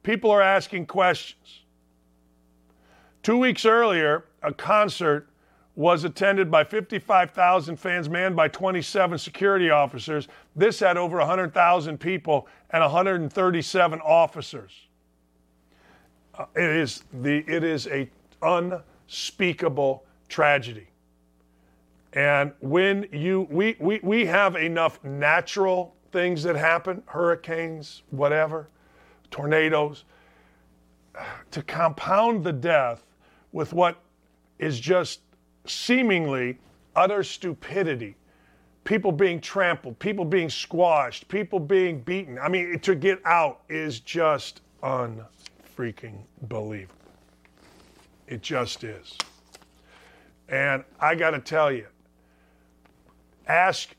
People are asking questions. Two weeks earlier, a concert was attended by 55,000 fans manned by 27 security officers. This had over 100,000 people and 137 officers. Uh, it is the it is a unspeakable tragedy. And when you we, we we have enough natural things that happen, hurricanes, whatever, tornadoes, to compound the death with what is just seemingly utter stupidity. People being trampled, people being squashed, people being beaten. I mean, to get out is just unfreaking believable. It just is. And I got to tell you, ask,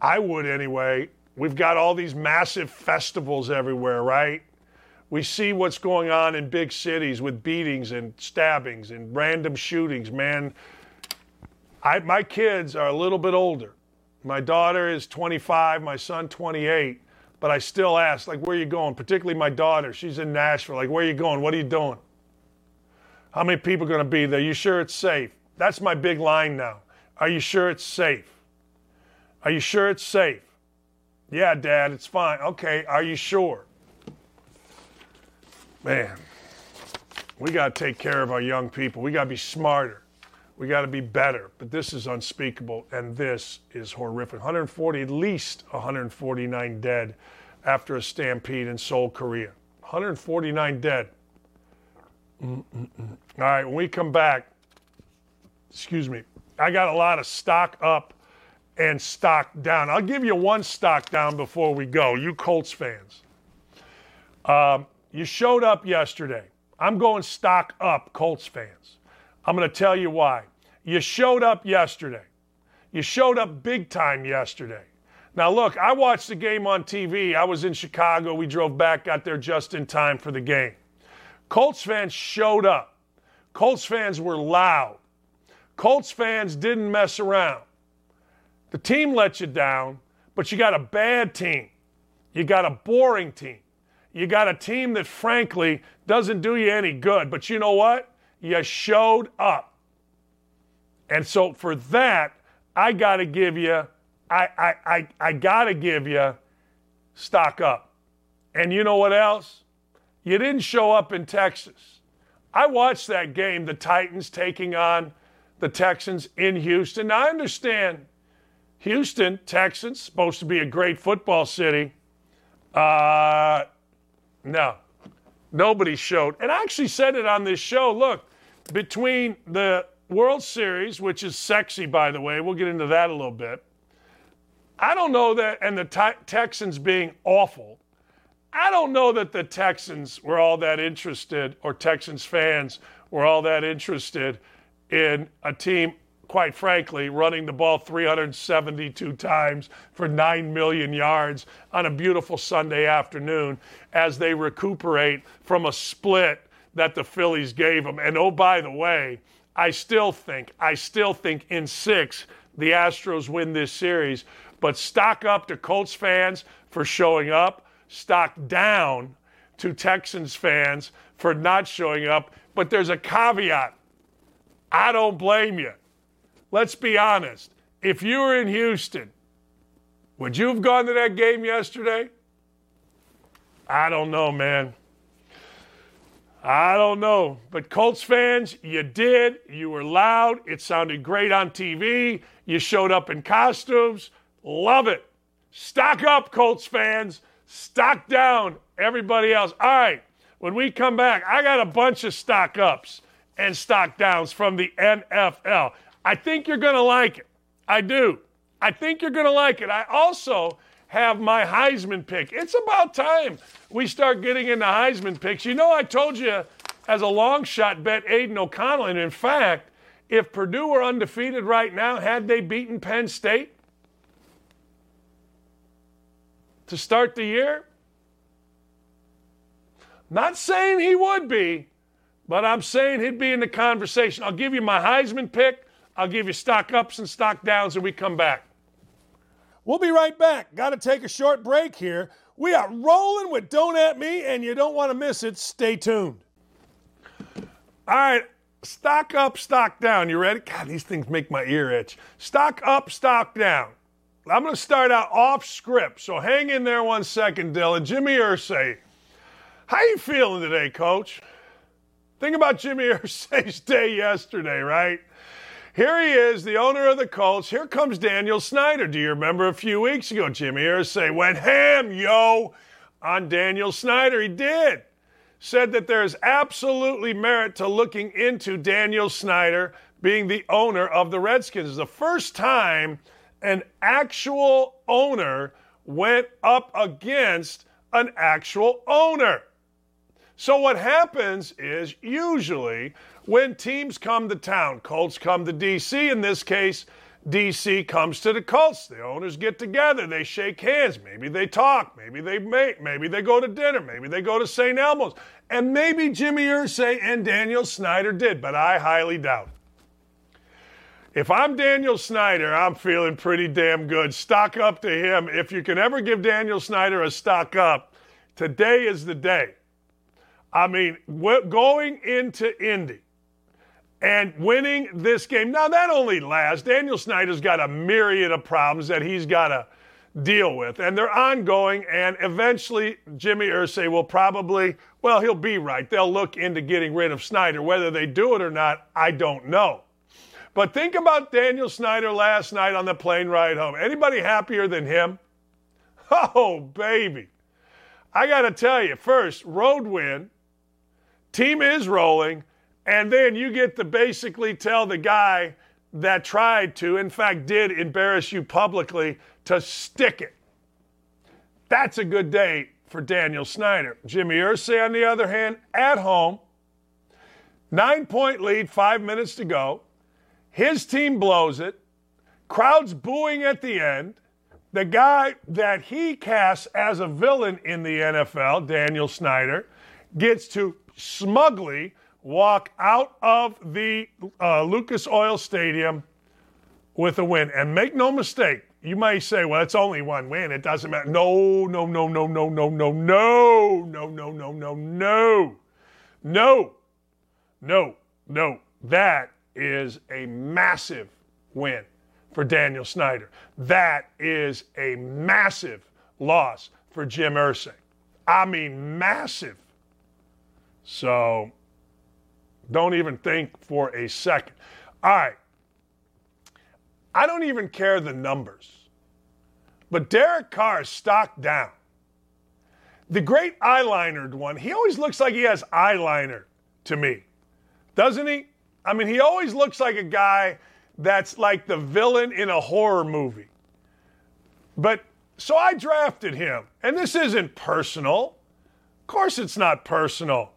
I would anyway. We've got all these massive festivals everywhere, right? We see what's going on in big cities with beatings and stabbings and random shootings. Man, I, my kids are a little bit older. My daughter is 25, my son 28, but I still ask, like, where are you going? Particularly my daughter. She's in Nashville. Like, where are you going? What are you doing? How many people are going to be there? You sure it's safe? That's my big line now. Are you sure it's safe? Are you sure it's safe? Yeah, Dad, it's fine. Okay, are you sure? Man, we got to take care of our young people. We got to be smarter. We got to be better. But this is unspeakable, and this is horrific. 140, at least 149 dead after a stampede in Seoul, Korea. 149 dead. Mm-mm-mm. All right, when we come back, excuse me, I got a lot of stock up and stock down. I'll give you one stock down before we go, you Colts fans. Um, you showed up yesterday. I'm going stock up, Colts fans. I'm going to tell you why. You showed up yesterday. You showed up big time yesterday. Now, look, I watched the game on TV. I was in Chicago. We drove back, got there just in time for the game. Colts fans showed up. Colts fans were loud. Colts fans didn't mess around. The team let you down, but you got a bad team. You got a boring team. You got a team that, frankly, doesn't do you any good. But you know what? You showed up. And so for that, I got to give you, I, I, I, I got to give you stock up. And you know what else? You didn't show up in Texas. I watched that game, the Titans taking on the Texans in Houston. Now, I understand Houston, Texans, supposed to be a great football city. Uh, no, nobody showed. And I actually said it on this show. Look, between the World Series, which is sexy, by the way, we'll get into that a little bit. I don't know that, and the te- Texans being awful. I don't know that the Texans were all that interested, or Texans fans were all that interested in a team quite frankly, running the ball 372 times for 9 million yards on a beautiful Sunday afternoon as they recuperate from a split that the Phillies gave them. And oh, by the way, I still think, I still think in six, the Astros win this series. But stock up to Colts fans for showing up, stock down to Texans fans for not showing up. But there's a caveat. I don't blame you let's be honest. If you were in Houston, would you have gone to that game yesterday? I don't know, man. I don't know. But Colts fans, you did. You were loud. It sounded great on TV. You showed up in costumes. Love it. Stock up, Colts fans. Stock down, everybody else. All right, when we come back, I got a bunch of stock ups and stock downs from the NFL. I think you're going to like it. I do. I think you're going to like it. I also have my Heisman pick. It's about time we start getting into Heisman picks. You know, I told you as a long shot bet Aidan O'Connell. And in fact, if Purdue were undefeated right now, had they beaten Penn State to start the year? Not saying he would be, but I'm saying he'd be in the conversation. I'll give you my Heisman pick. I'll give you stock ups and stock downs when we come back. We'll be right back. Got to take a short break here. We are rolling with Don't At Me, and you don't want to miss it. Stay tuned. All right, stock up, stock down. You ready? God, these things make my ear itch. Stock up, stock down. I'm going to start out off script, so hang in there one second, Dylan. Jimmy Irsay, how you feeling today, Coach? Think about Jimmy Irsay's day yesterday, right? Here he is, the owner of the Colts. Here comes Daniel Snyder. Do you remember a few weeks ago, Jimmy Irsay went ham, yo, on Daniel Snyder? He did. Said that there is absolutely merit to looking into Daniel Snyder being the owner of the Redskins. The first time an actual owner went up against an actual owner. So what happens is usually when teams come to town, Colts come to DC. In this case, DC comes to the Colts. The owners get together, they shake hands, maybe they talk, maybe they maybe they go to dinner, maybe they go to St. Elmo's, and maybe Jimmy Irsay and Daniel Snyder did, but I highly doubt. If I'm Daniel Snyder, I'm feeling pretty damn good. Stock up to him. If you can ever give Daniel Snyder a stock up, today is the day. I mean, going into Indy, and winning this game. Now, that only lasts. Daniel Snyder's got a myriad of problems that he's got to deal with, and they're ongoing. And eventually, Jimmy Irsay will probably, well, he'll be right. They'll look into getting rid of Snyder. Whether they do it or not, I don't know. But think about Daniel Snyder last night on the plane ride home. Anybody happier than him? Oh, baby. I got to tell you, first, road win. Team is rolling. And then you get to basically tell the guy that tried to, in fact, did embarrass you publicly, to stick it. That's a good day for Daniel Snyder. Jimmy Irsay, on the other hand, at home, nine point lead, five minutes to go. His team blows it. Crowds booing at the end. The guy that he casts as a villain in the NFL, Daniel Snyder, gets to smugly walk out of the uh, Lucas Oil Stadium with a win. And make no mistake, you may say, well, it's only one win. It doesn't matter. No, no, no, no, no, no, no, no, no, no, no, no, no, no, no, no. That is a massive win for Daniel Snyder. That is a massive loss for Jim Irsay. I mean, massive. So don't even think for a second. All right. I don't even care the numbers. But Derek Carr's stock down. the great eyelinered one, he always looks like he has eyeliner to me, doesn't he? I mean, he always looks like a guy that's like the villain in a horror movie. But so I drafted him, and this isn't personal. Of course, it's not personal.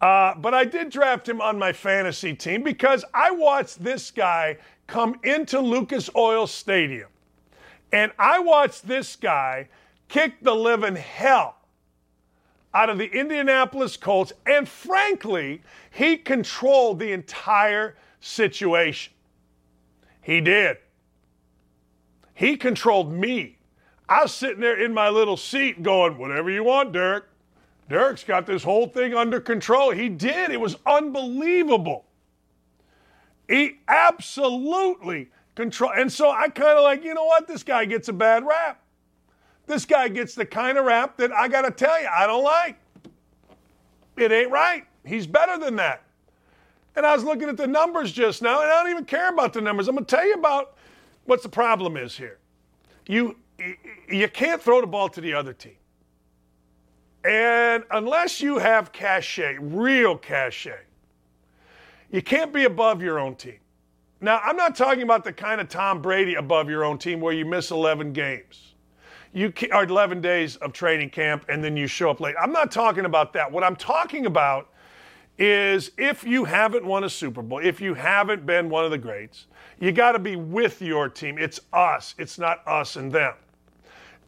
Uh, but I did draft him on my fantasy team because I watched this guy come into Lucas Oil Stadium. And I watched this guy kick the living hell out of the Indianapolis Colts. And frankly, he controlled the entire situation. He did. He controlled me. I was sitting there in my little seat going, whatever you want, Derek. Derek's got this whole thing under control. He did. It was unbelievable. He absolutely control. And so I kind of like, you know what? This guy gets a bad rap. This guy gets the kind of rap that I got to tell you, I don't like. It ain't right. He's better than that. And I was looking at the numbers just now, and I don't even care about the numbers. I'm going to tell you about what the problem is here. You, you can't throw the ball to the other team. And unless you have cachet, real cachet, you can't be above your own team. Now, I'm not talking about the kind of Tom Brady above your own team where you miss 11 games. You or 11 days of training camp and then you show up late. I'm not talking about that. What I'm talking about is if you haven't won a Super Bowl, if you haven't been one of the greats, you got to be with your team. It's us, it's not us and them.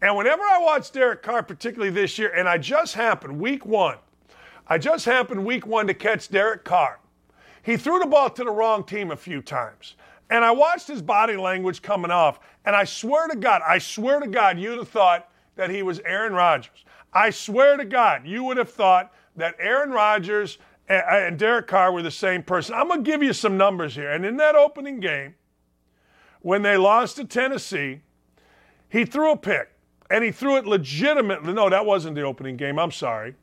And whenever I watch Derek Carr, particularly this year, and I just happened week one, I just happened week one to catch Derek Carr. He threw the ball to the wrong team a few times. And I watched his body language coming off, and I swear to God, I swear to God, you'd have thought that he was Aaron Rodgers. I swear to God, you would have thought that Aaron Rodgers and Derek Carr were the same person. I'm going to give you some numbers here. And in that opening game, when they lost to Tennessee, he threw a pick, and he threw it legitimately. No, that wasn't the opening game. I'm sorry.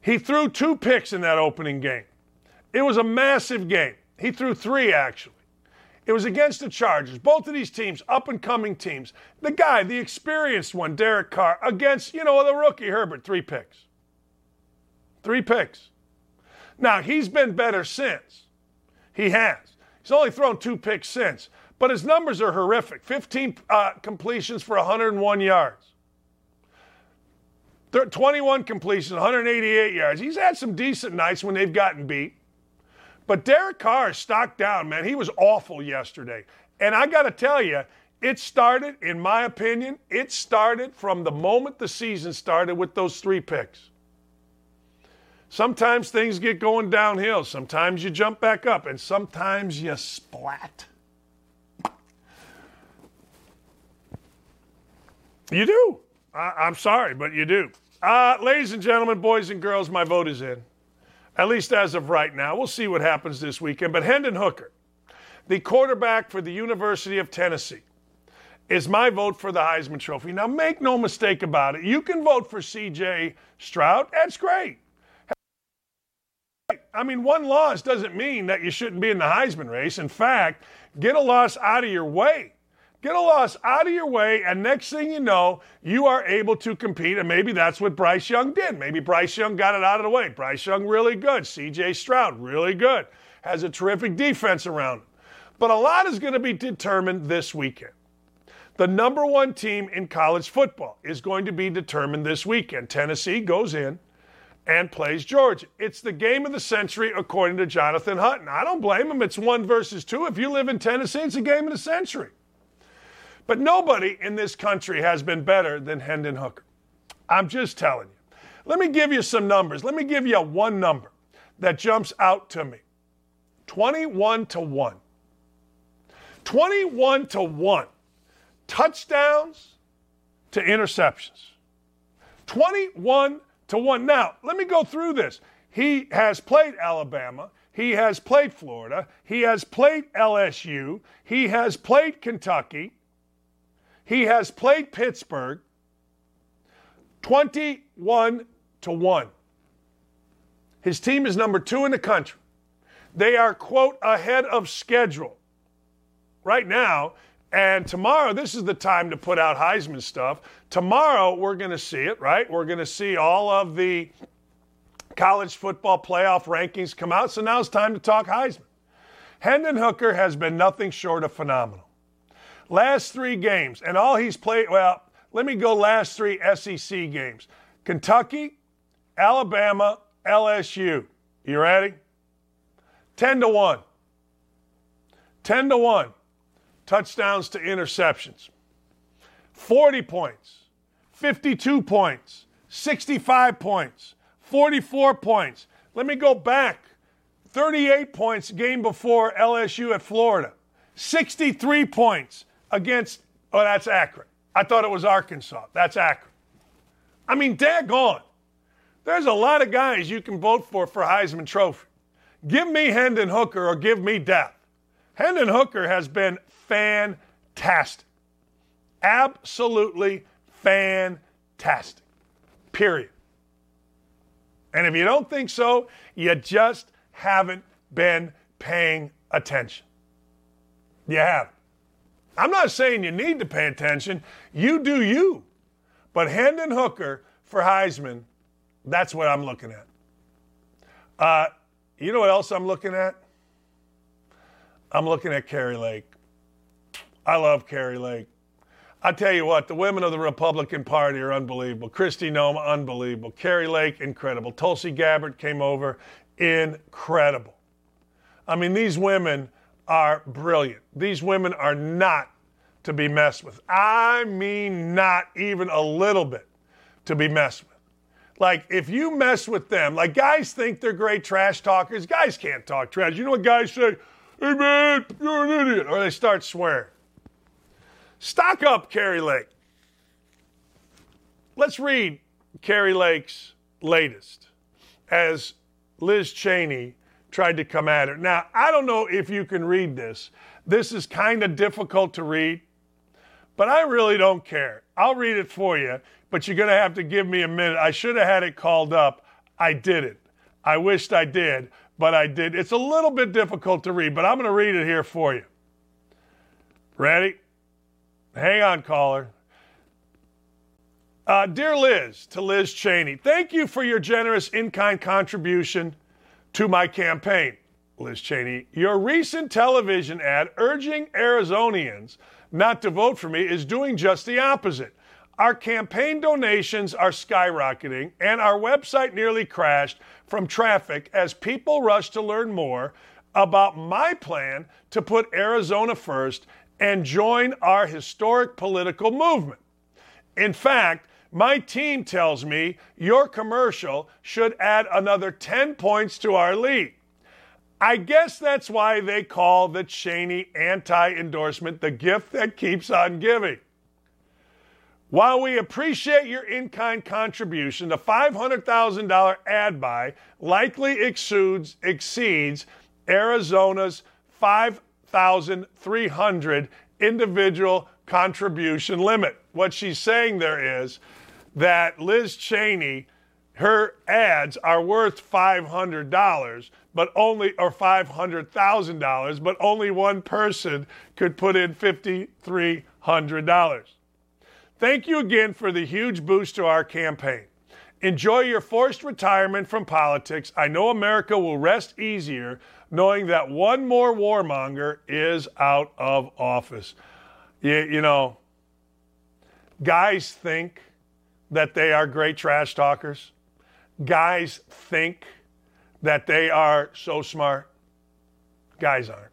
He threw two picks in that opening game. It was a massive game. He threw three, actually. It was against the Chargers. Both of these teams, up and coming teams. The guy, the experienced one, Derek Carr, against, you know, the rookie Herbert, three picks. Three picks. Now, he's been better since. He has. He's only thrown two picks since. But his numbers are horrific 15 uh, completions for 101 yards, 21 completions, 188 yards. He's had some decent nights when they've gotten beat. But Derek Carr is stocked down, man. He was awful yesterday. And I got to tell you, it started, in my opinion, it started from the moment the season started with those three picks. Sometimes things get going downhill. Sometimes you jump back up, and sometimes you splat. You do. I, am sorry, but you do. Uh, ladies and gentlemen, boys and girls, my vote is in at least as of right now. We'll see what happens this weekend. But Hendon Hooker, the quarterback for the University of Tennessee, is my vote for the Heisman Trophy. Now, make no mistake about it. You can vote for CJ Stroud. That's great. I mean, one loss doesn't mean that you shouldn't be in the Heisman race. In fact, get a loss out of your way. Get a loss out of your way, and next thing you know, you are able to compete. And maybe that's what Bryce Young did. Maybe Bryce Young got it out of the way. Bryce Young, really good. CJ Stroud, really good. Has a terrific defense around him. But a lot is going to be determined this weekend. The number one team in college football is going to be determined this weekend. Tennessee goes in and plays Georgia. It's the game of the century, according to Jonathan Hutton. I don't blame him. It's one versus two. If you live in Tennessee, it's a game of the century. But nobody in this country has been better than Hendon Hooker. I'm just telling you. Let me give you some numbers. Let me give you one number that jumps out to me 21 to 1. 21 to 1. Touchdowns to interceptions. 21 to 1. Now, let me go through this. He has played Alabama. He has played Florida. He has played LSU. He has played Kentucky. He has played Pittsburgh 21 to 1. His team is number two in the country. They are, quote, ahead of schedule right now. And tomorrow, this is the time to put out Heisman stuff. Tomorrow, we're going to see it, right? We're going to see all of the college football playoff rankings come out. So now it's time to talk Heisman. Hendon Hooker has been nothing short of phenomenal. Last three games, and all he's played, well, let me go last three SEC games Kentucky, Alabama, LSU. You ready? 10 to 1. 10 to 1. Touchdowns to interceptions. 40 points, 52 points, 65 points, 44 points. Let me go back. 38 points game before LSU at Florida. 63 points against, oh, that's Akron. I thought it was Arkansas. That's Akron. I mean, daggone. There's a lot of guys you can vote for for Heisman Trophy. Give me Hendon Hooker or give me death. Hendon Hooker has been fantastic. Absolutely fantastic. Period. And if you don't think so, you just haven't been paying attention. You have. I'm not saying you need to pay attention. You do you. But Hendon Hooker for Heisman, that's what I'm looking at. Uh, you know what else I'm looking at? I'm looking at Kari Lake. I love Kari Lake. I tell you what, the women of the Republican Party are unbelievable. Kristi Noem, unbelievable. Kari Lake, incredible. Tulsi Gabbard came over, incredible. I mean, these women are brilliant. These women are not to be messed with. I mean, not even a little bit to be messed with. Like, if you mess with them, like guys think they're great trash talkers. Guys can't talk trash. You know what guys say? Hey, man, you're an idiot. Or they start swearing. Stock up, Kari Lake. Let's read Kari Lake's latest as Liz Cheney tried to come at her. Now, I don't know if you can read this. This is kind of difficult to read, but I really don't care. I'll read it for you, but you're going to have to give me a minute. I should have had it called up. I did it. I wished I did, but I did. It's a little bit difficult to read, but I'm going to read it here for you. Ready? Hang on, caller. Uh, dear Liz, to Liz Cheney, thank you for your generous in kind contribution to my campaign. Liz Cheney, your recent television ad urging Arizonians not to vote for me is doing just the opposite. Our campaign donations are skyrocketing, and our website nearly crashed from traffic as people rush to learn more about my plan to put Arizona first and join our historic political movement. In fact, my team tells me your commercial should add another 10 points to our lead. I guess that's why they call the Cheney anti endorsement the gift that keeps on giving. While we appreciate your in kind contribution, the $500,000 ad buy likely exceeds, exceeds Arizona's 5,300 individual contribution limit. What she's saying there is that Liz Cheney, her ads are worth $500, but only, or $500,000, but only one person could put in $5,300. Thank you again for the huge boost to our campaign. Enjoy your forced retirement from politics. I know America will rest easier knowing that one more warmonger is out of office. You, you know, guys think that they are great trash talkers. Guys think that they are so smart. Guys aren't.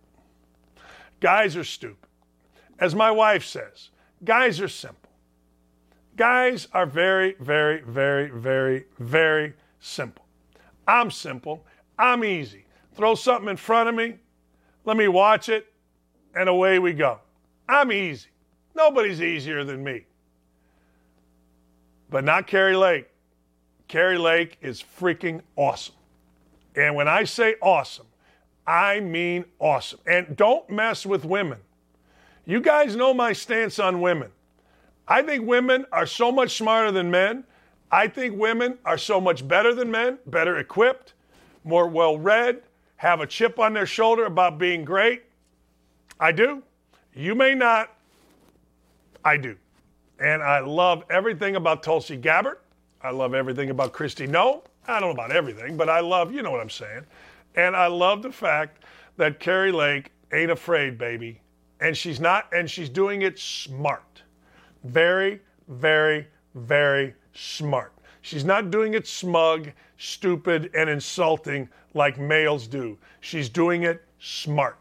Guys are stupid. As my wife says, guys are simple. Guys are very, very, very, very, very simple. I'm simple. I'm easy. Throw something in front of me, let me watch it, and away we go. I'm easy. Nobody's easier than me. But not Kari Lake. Kari Lake is freaking awesome. And when I say awesome, I mean awesome. And don't mess with women. You guys know my stance on women. I think women are so much smarter than men. I think women are so much better than men, better equipped, more well read, have a chip on their shoulder about being great. I do. You may not. I do. And I love everything about Tulsi Gabbard. I love everything about Kristi Noem. I don't know about everything, but I love, you know what I'm saying. And I love the fact that Kari Lake ain't afraid, baby. And she's not, and she's doing it smart. Very, very, very smart. She's not doing it smug, stupid, and insulting like males do. She's doing it smart.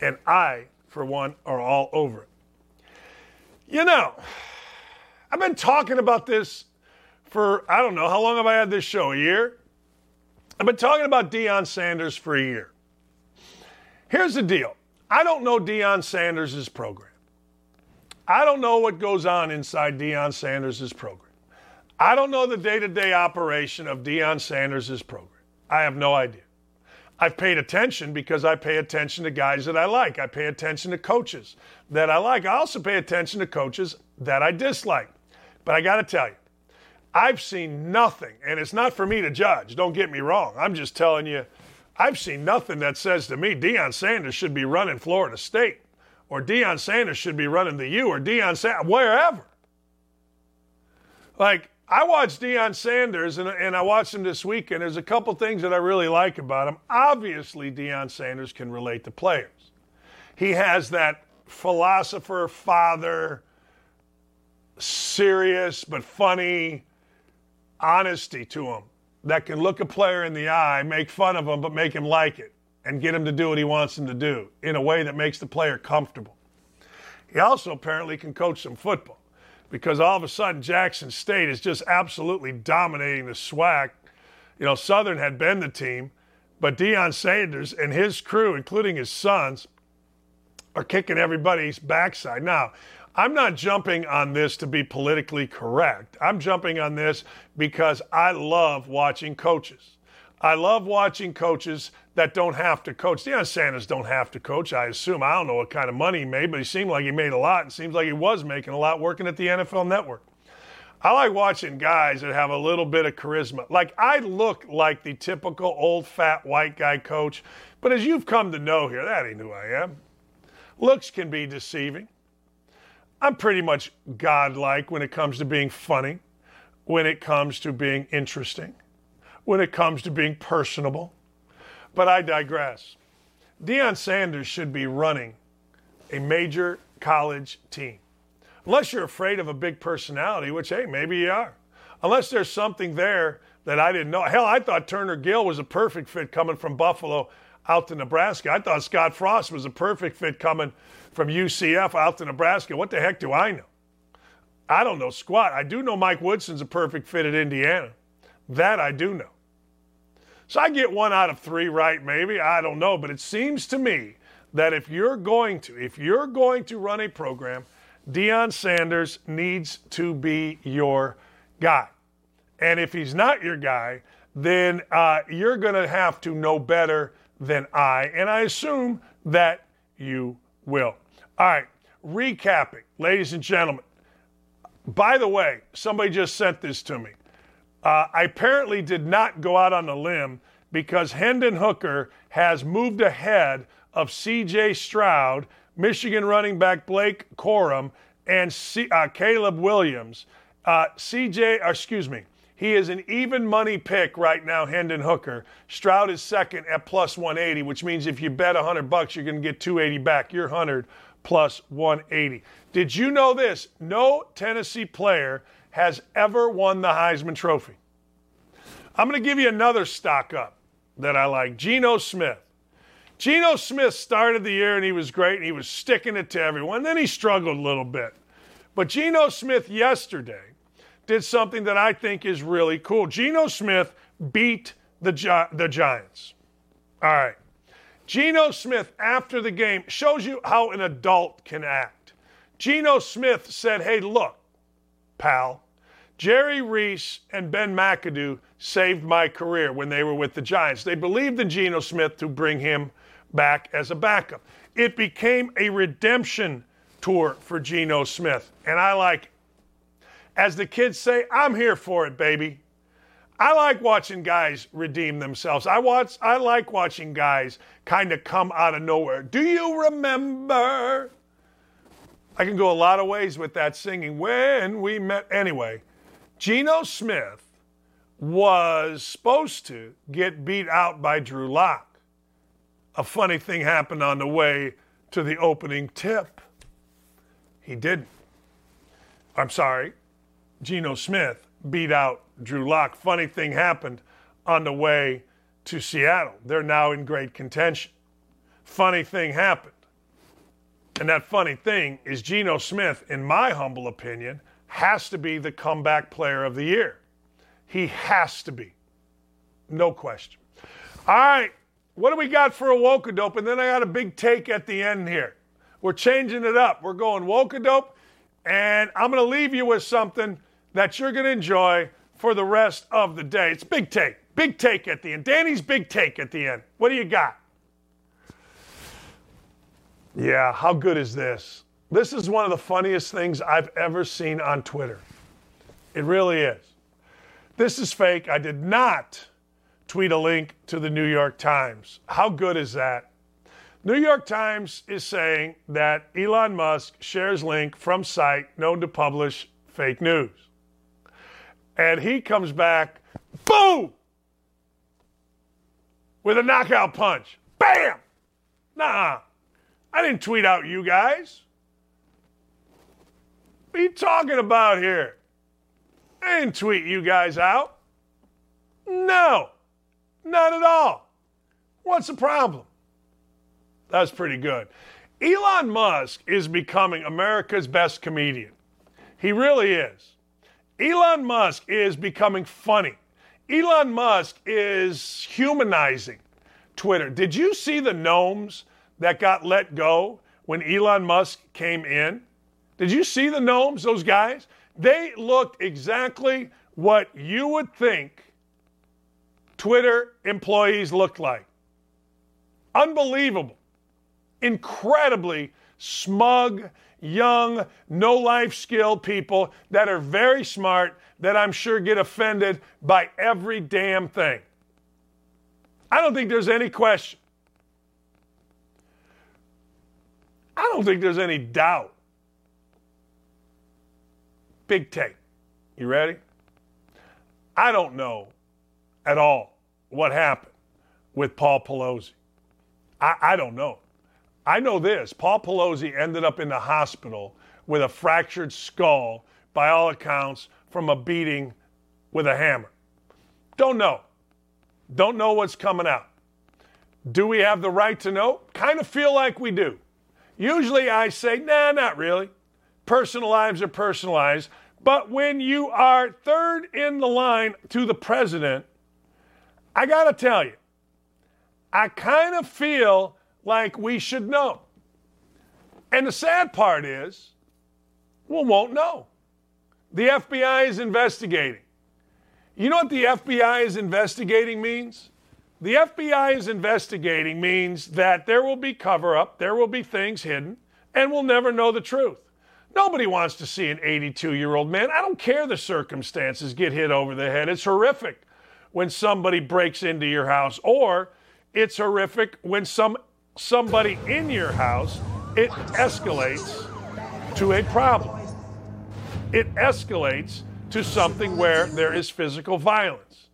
And I, for one, are all over it. You know, I've been talking about this for, I don't know, how long have I had this show? A year? I've been talking about Deion Sanders for a year. Here's the deal I don't know Deion Sanders' program. I don't know what goes on inside Deion Sanders' program. I don't know the day to day operation of Deion Sanders' program. I have no idea. I've paid attention because I pay attention to guys that I like. I pay attention to coaches that I like. I also pay attention to coaches that I dislike. But I got to tell you, I've seen nothing, and it's not for me to judge. Don't get me wrong. I'm just telling you, I've seen nothing that says to me Deion Sanders should be running Florida State, or Deion Sanders should be running the U, or Deion Sanders, wherever. Like, I watched Deion Sanders, and, and I watched him this weekend. There's a couple things that I really like about him. Obviously, Deion Sanders can relate to players. He has that philosopher, father, serious but funny honesty to him that can look a player in the eye, make fun of him, but make him like it and get him to do what he wants him to do in a way that makes the player comfortable. He also apparently can coach some football because all of a sudden Jackson State is just absolutely dominating the SWAC. You know, Southern had been the team, but Deion Sanders and his crew, including his sons, are kicking everybody's backside. Now, I'm not jumping on this to be politically correct. I'm jumping on this because I love watching coaches. I love watching coaches that don't have to coach. Deion Sanders don't have to coach, I assume. I don't know what kind of money he made, but he seemed like he made a lot. It seems like he was making a lot working at the NFL Network. I like watching guys that have a little bit of charisma. Like I look like the typical old fat white guy coach, but as you've come to know here, that ain't who I am. Looks can be deceiving. I'm pretty much godlike when it comes to being funny, when it comes to being interesting when it comes to being personable. But I digress. Deion Sanders should be running a major college team. Unless you're afraid of a big personality, which, hey, maybe you are. Unless there's something there that I didn't know. Hell, I thought Turner Gill was a perfect fit coming from Buffalo out to Nebraska. I thought Scott Frost was a perfect fit coming from UCF out to Nebraska. What the heck do I know? I don't know squat. I do know Mike Woodson's a perfect fit at Indiana. That I do know. So I get one out of three right, maybe. I don't know. But it seems to me that if you're going to, if you're going to run a program, Deion Sanders needs to be your guy. And if he's not your guy, then uh, you're going to have to know better than I. And I assume that you will. All right, recapping, ladies and gentlemen. By the way, somebody just sent this to me. Uh, I apparently did not go out on a limb because Hendon Hooker has moved ahead of CJ Stroud, Michigan running back Blake Corum, and C, uh, Caleb Williams. Uh, CJ, uh, excuse me, he is an even money pick right now, Hendon Hooker. Stroud is second at plus 180, which means if you bet 100 bucks, you're going to get 280 back. You're 100 plus 180. Did you know this? No Tennessee player has ever won the Heisman Trophy. I'm going to give you another stock up that I like Geno Smith. Geno Smith started the year and he was great and he was sticking it to everyone. Then he struggled a little bit. But Geno Smith yesterday did something that I think is really cool. Geno Smith beat the, Gi- the Giants. All right. Geno Smith, after the game, shows you how an adult can act. Geno Smith said, Hey, look, pal, Jerry Reese and Ben McAdoo saved my career when they were with the Giants. They believed in Geno Smith to bring him back as a backup. It became a redemption tour for Geno Smith, and I like it. As the kids say, I'm here for it, baby. I like watching guys redeem themselves. I watch I like watching guys kind of come out of nowhere. Do you remember I can go a lot of ways with that singing. When we met, anyway, Geno Smith was supposed to get beat out by Drew Lock. A funny thing happened on the way to the opening tip. He didn't. I'm sorry, Geno Smith beat out Drew Lock. Funny thing happened on the way to Seattle. They're now in great contention. Funny thing happened. And that funny thing is Geno Smith, in my humble opinion, has to be the comeback player of the year. He has to be. No question. All right. What do we got for a Wokadope? And then I got a big take at the end here. We're changing it up. We're going Wokadope, and I'm going to leave you with something that you're going to enjoy for the rest of the day. It's big take. Big take at the end. Danny's big take at the end. What do you got? Yeah, how good is this? This is one of the funniest things I've ever seen on Twitter. It really is. This is fake. I did not tweet a link to the New York Times. How good is that? New York Times is saying that Elon Musk shares link from site known to publish fake news. And he comes back, boom, with a knockout punch. Bam! Nah, I didn't tweet out you guys. What are you talking about here? I didn't tweet you guys out. No, not at all. What's the problem? That's pretty good. Elon Musk is becoming America's best comedian. He really is. Elon Musk is becoming funny. Elon Musk is humanizing Twitter. Did you see the gnomes that got let go when Elon Musk came in? Did you see the gnomes, those guys? They looked exactly what you would think Twitter employees looked like. Unbelievable. Incredibly smug, young, no life skill people that are very smart that I'm sure get offended by every damn thing. I don't think there's any question. I don't think there's any doubt. Big take. You ready? I don't know at all what happened with Paul Pelosi. I, I don't know. I know this Paul Pelosi ended up in the hospital with a fractured skull, by all accounts, from a beating with a hammer. Don't know. Don't know what's coming out. Do we have the right to know? Kind of feel like we do. Usually I say, nah, not really. Personal lives are personalized. But when you are third in the line to the president, I got to tell you, I kind of feel like we should know. And the sad part is, we won't know. The FBI is investigating. You know what the FBI is investigating means? The FBI is investigating means that there will be cover up, there will be things hidden, and we'll never know the truth. Nobody wants to see an 82 year old man. I don't care the circumstances get hit over the head. It's horrific when somebody breaks into your house, or it's horrific when some somebody in your house it escalates to a problem. It escalates to something where there is physical violence.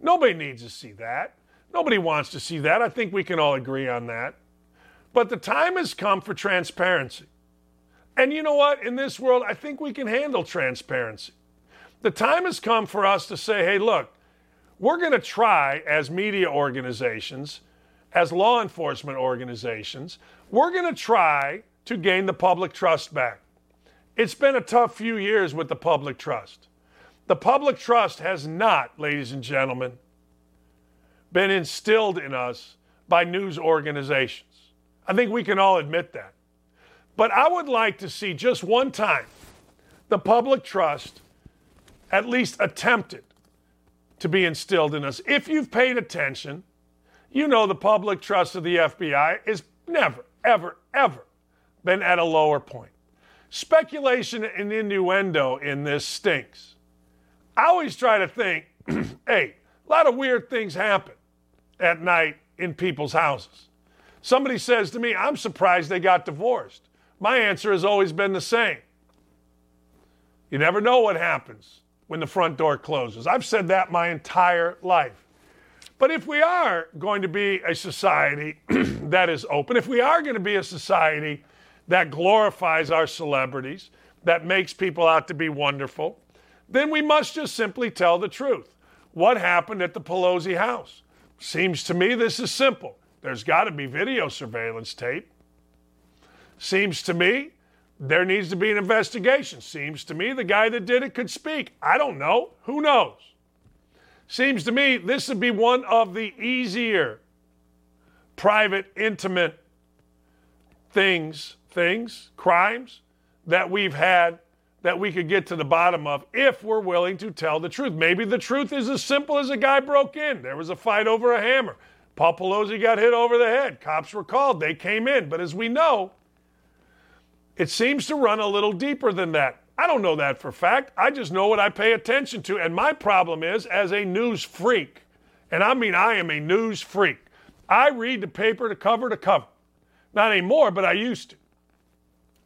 Nobody needs to see that. Nobody wants to see that. I think we can all agree on that. But the time has come for transparency. And you know what? In this world, I think we can handle transparency. The time has come for us to say, hey, look, we're going to try as media organizations, as law enforcement organizations, we're going to try to gain the public trust back. It's been a tough few years with the public trust. The public trust has not, ladies and gentlemen, been instilled in us by news organizations. I think we can all admit that. But I would like to see just one time the public trust at least attempted to be instilled in us. If you've paid attention, you know the public trust of the FBI is never, ever, ever been at a lower point. Speculation and innuendo in this stinks. I always try to think hey, a lot of weird things happen at night in people's houses. Somebody says to me, I'm surprised they got divorced. My answer has always been the same. You never know what happens when the front door closes. I've said that my entire life. But if we are going to be a society that is open, if we are going to be a society that glorifies our celebrities, that makes people out to be wonderful, then we must just simply tell the truth. What happened at the Pelosi house? Seems to me this is simple. There's got to be video surveillance tape. Seems to me there needs to be an investigation. Seems to me the guy that did it could speak. I don't know. Who knows? Seems to me this would be one of the easier private, intimate things, things, crimes that we've had that we could get to the bottom of if we're willing to tell the truth. Maybe the truth is as simple as a guy broke in. There was a fight over a hammer. Paul Pelosi got hit over the head. Cops were called. They came in. But as we know, it seems to run a little deeper than that. I don't know that for fact. I just know what I pay attention to. And my problem is, as a news freak, and I mean I am a news freak, I read the paper to cover to cover. Not anymore, but I used to.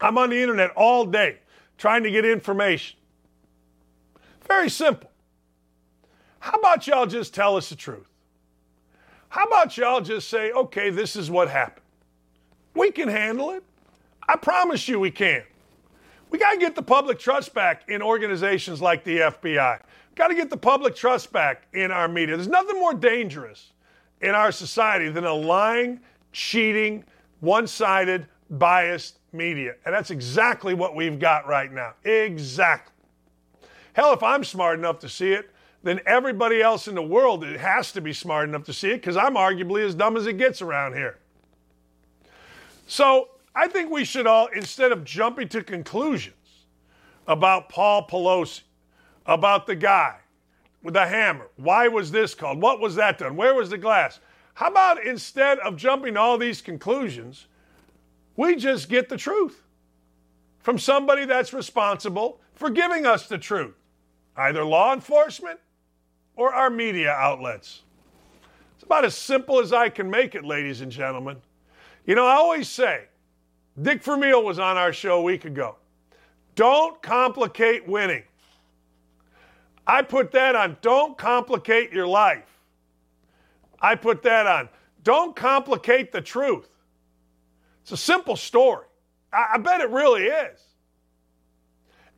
I'm on the internet all day trying to get information. Very simple. How about y'all just tell us the truth? How about y'all just say, okay, this is what happened? We can handle it. I promise you we can. We got to get the public trust back in organizations like the FBI. Got to get the public trust back in our media. There's nothing more dangerous in our society than a lying, cheating, one sided, biased media. And that's exactly what we've got right now. Exactly. Hell, if I'm smart enough to see it, then everybody else in the world has to be smart enough to see it because I'm arguably as dumb as it gets around here. So I think we should all, instead of jumping to conclusions about Paul Pelosi, about the guy with the hammer, why was this called? What was that done? Where was the glass? How about instead of jumping to all these conclusions, we just get the truth from somebody that's responsible for giving us the truth, either law enforcement or our media outlets. It's about as simple as I can make it, ladies and gentlemen. You know, I always say, Dick Vermeil was on our show a week ago. Don't complicate winning. I put that on don't complicate your life. I put that on don't complicate the truth. It's a simple story. I, I bet it really is.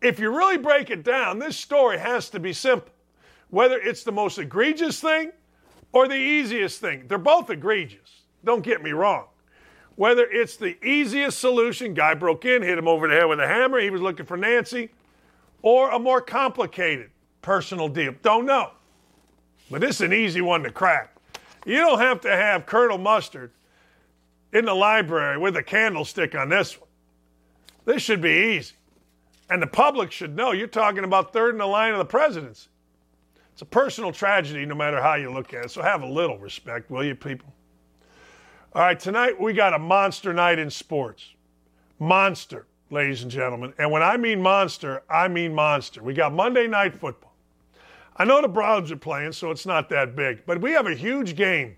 If you really break it down, this story has to be simple. Whether it's the most egregious thing or the easiest thing, they're both egregious. Don't get me wrong whether it's the easiest solution, guy broke in, hit him over the head with a hammer, he was looking for Nancy, or a more complicated personal deal. Don't know. But this is an easy one to crack. You don't have to have Colonel Mustard in the library with a candlestick on this one. This should be easy. And the public should know you're talking about third in the line of the presidency. It's a personal tragedy no matter how you look at it. So have a little respect, will you, people? All right, tonight we got a monster night in sports. Monster, ladies and gentlemen. And when I mean monster, I mean monster. We got Monday night football. I know the Browns are playing, so it's not that big, but we have a huge game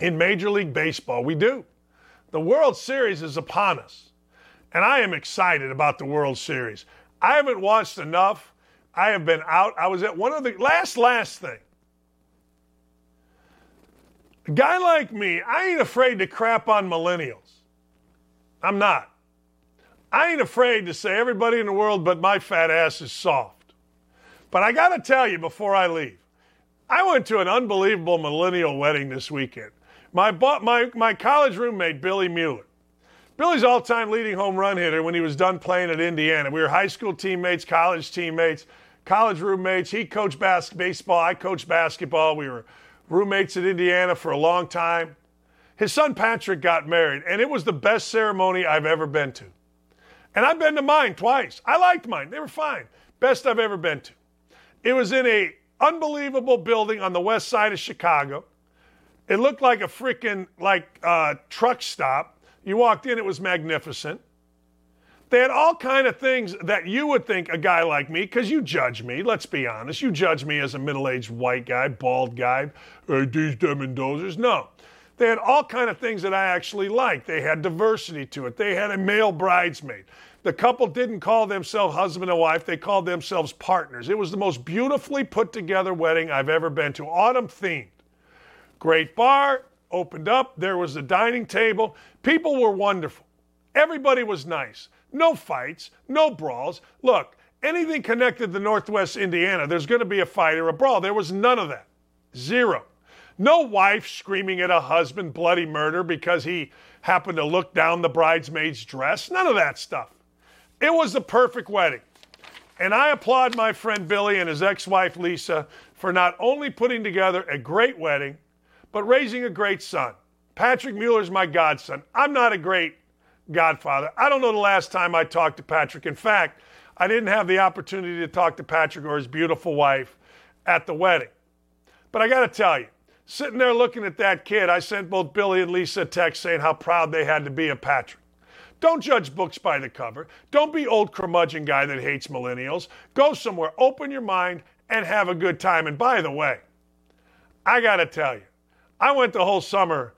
in Major League Baseball. We do. The World Series is upon us, and I am excited about the World Series. I haven't watched enough. I have been out. I was at one of the last, last thing. A guy like me, I ain't afraid to crap on millennials. I'm not. I ain't afraid to say everybody in the world but my fat ass is soft. But I got to tell you before I leave, I went to an unbelievable millennial wedding this weekend. My, my, my college roommate, Billy Mueller. Billy's all time leading home run hitter when he was done playing at Indiana. We were high school teammates, college teammates, college roommates. He coached bas- baseball, I coached basketball. We were roommates at Indiana for a long time. His son Patrick got married, and it was the best ceremony I've ever been to. And I've been to mine twice. I liked mine. They were fine. Best I've ever been to. It was in a unbelievable building on the west side of Chicago. It looked like a freaking like uh, truck stop. You walked in, it was magnificent. They had all kind of things that you would think a guy like me, because you judge me, let's be honest. You judge me as a middle-aged white guy, bald guy, hey, these them dozers. No. They had all kind of things that I actually liked. They had diversity to it. They had a male bridesmaid. The couple didn't call themselves husband and wife, they called themselves partners. It was the most beautifully put together wedding I've ever been to, autumn themed. Great bar, opened up, there was a dining table. People were wonderful. Everybody was nice. No fights, no brawls. Look, anything connected to Northwest Indiana, there's going to be a fight or a brawl. There was none of that. Zero. No wife screaming at a husband bloody murder because he happened to look down the bridesmaid's dress. None of that stuff. It was the perfect wedding. And I applaud my friend Billy and his ex wife Lisa for not only putting together a great wedding, but raising a great son. Patrick Mueller's my godson. I'm not a great godfather. I don't know the last time I talked to Patrick. In fact, I didn't have the opportunity to talk to Patrick or his beautiful wife at the wedding. But I got to tell you, sitting there looking at that kid, I sent both Billy and Lisa a text saying how proud they had to be of Patrick. Don't judge books by the cover. Don't be old curmudgeon guy that hates millennials. Go somewhere, open your mind, and have a good time. And by the way, I got to tell you, I went the whole summer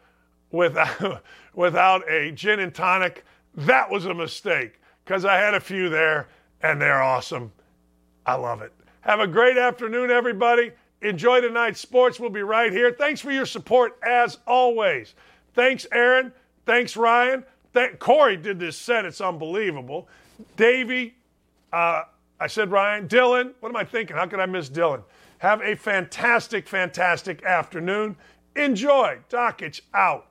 without, without a gin and tonic. That was a mistake because I had a few there and they're awesome. I love it. Have a great afternoon, everybody. Enjoy tonight's sports. We'll be right here. Thanks for your support as always. Thanks, Aaron. Thanks, Ryan. Thank- Corey did this set. It's unbelievable. Davey, uh, I said Ryan, Dylan. What am I thinking? How could I miss Dylan? Have a fantastic, fantastic afternoon. Enjoy. Dakich out.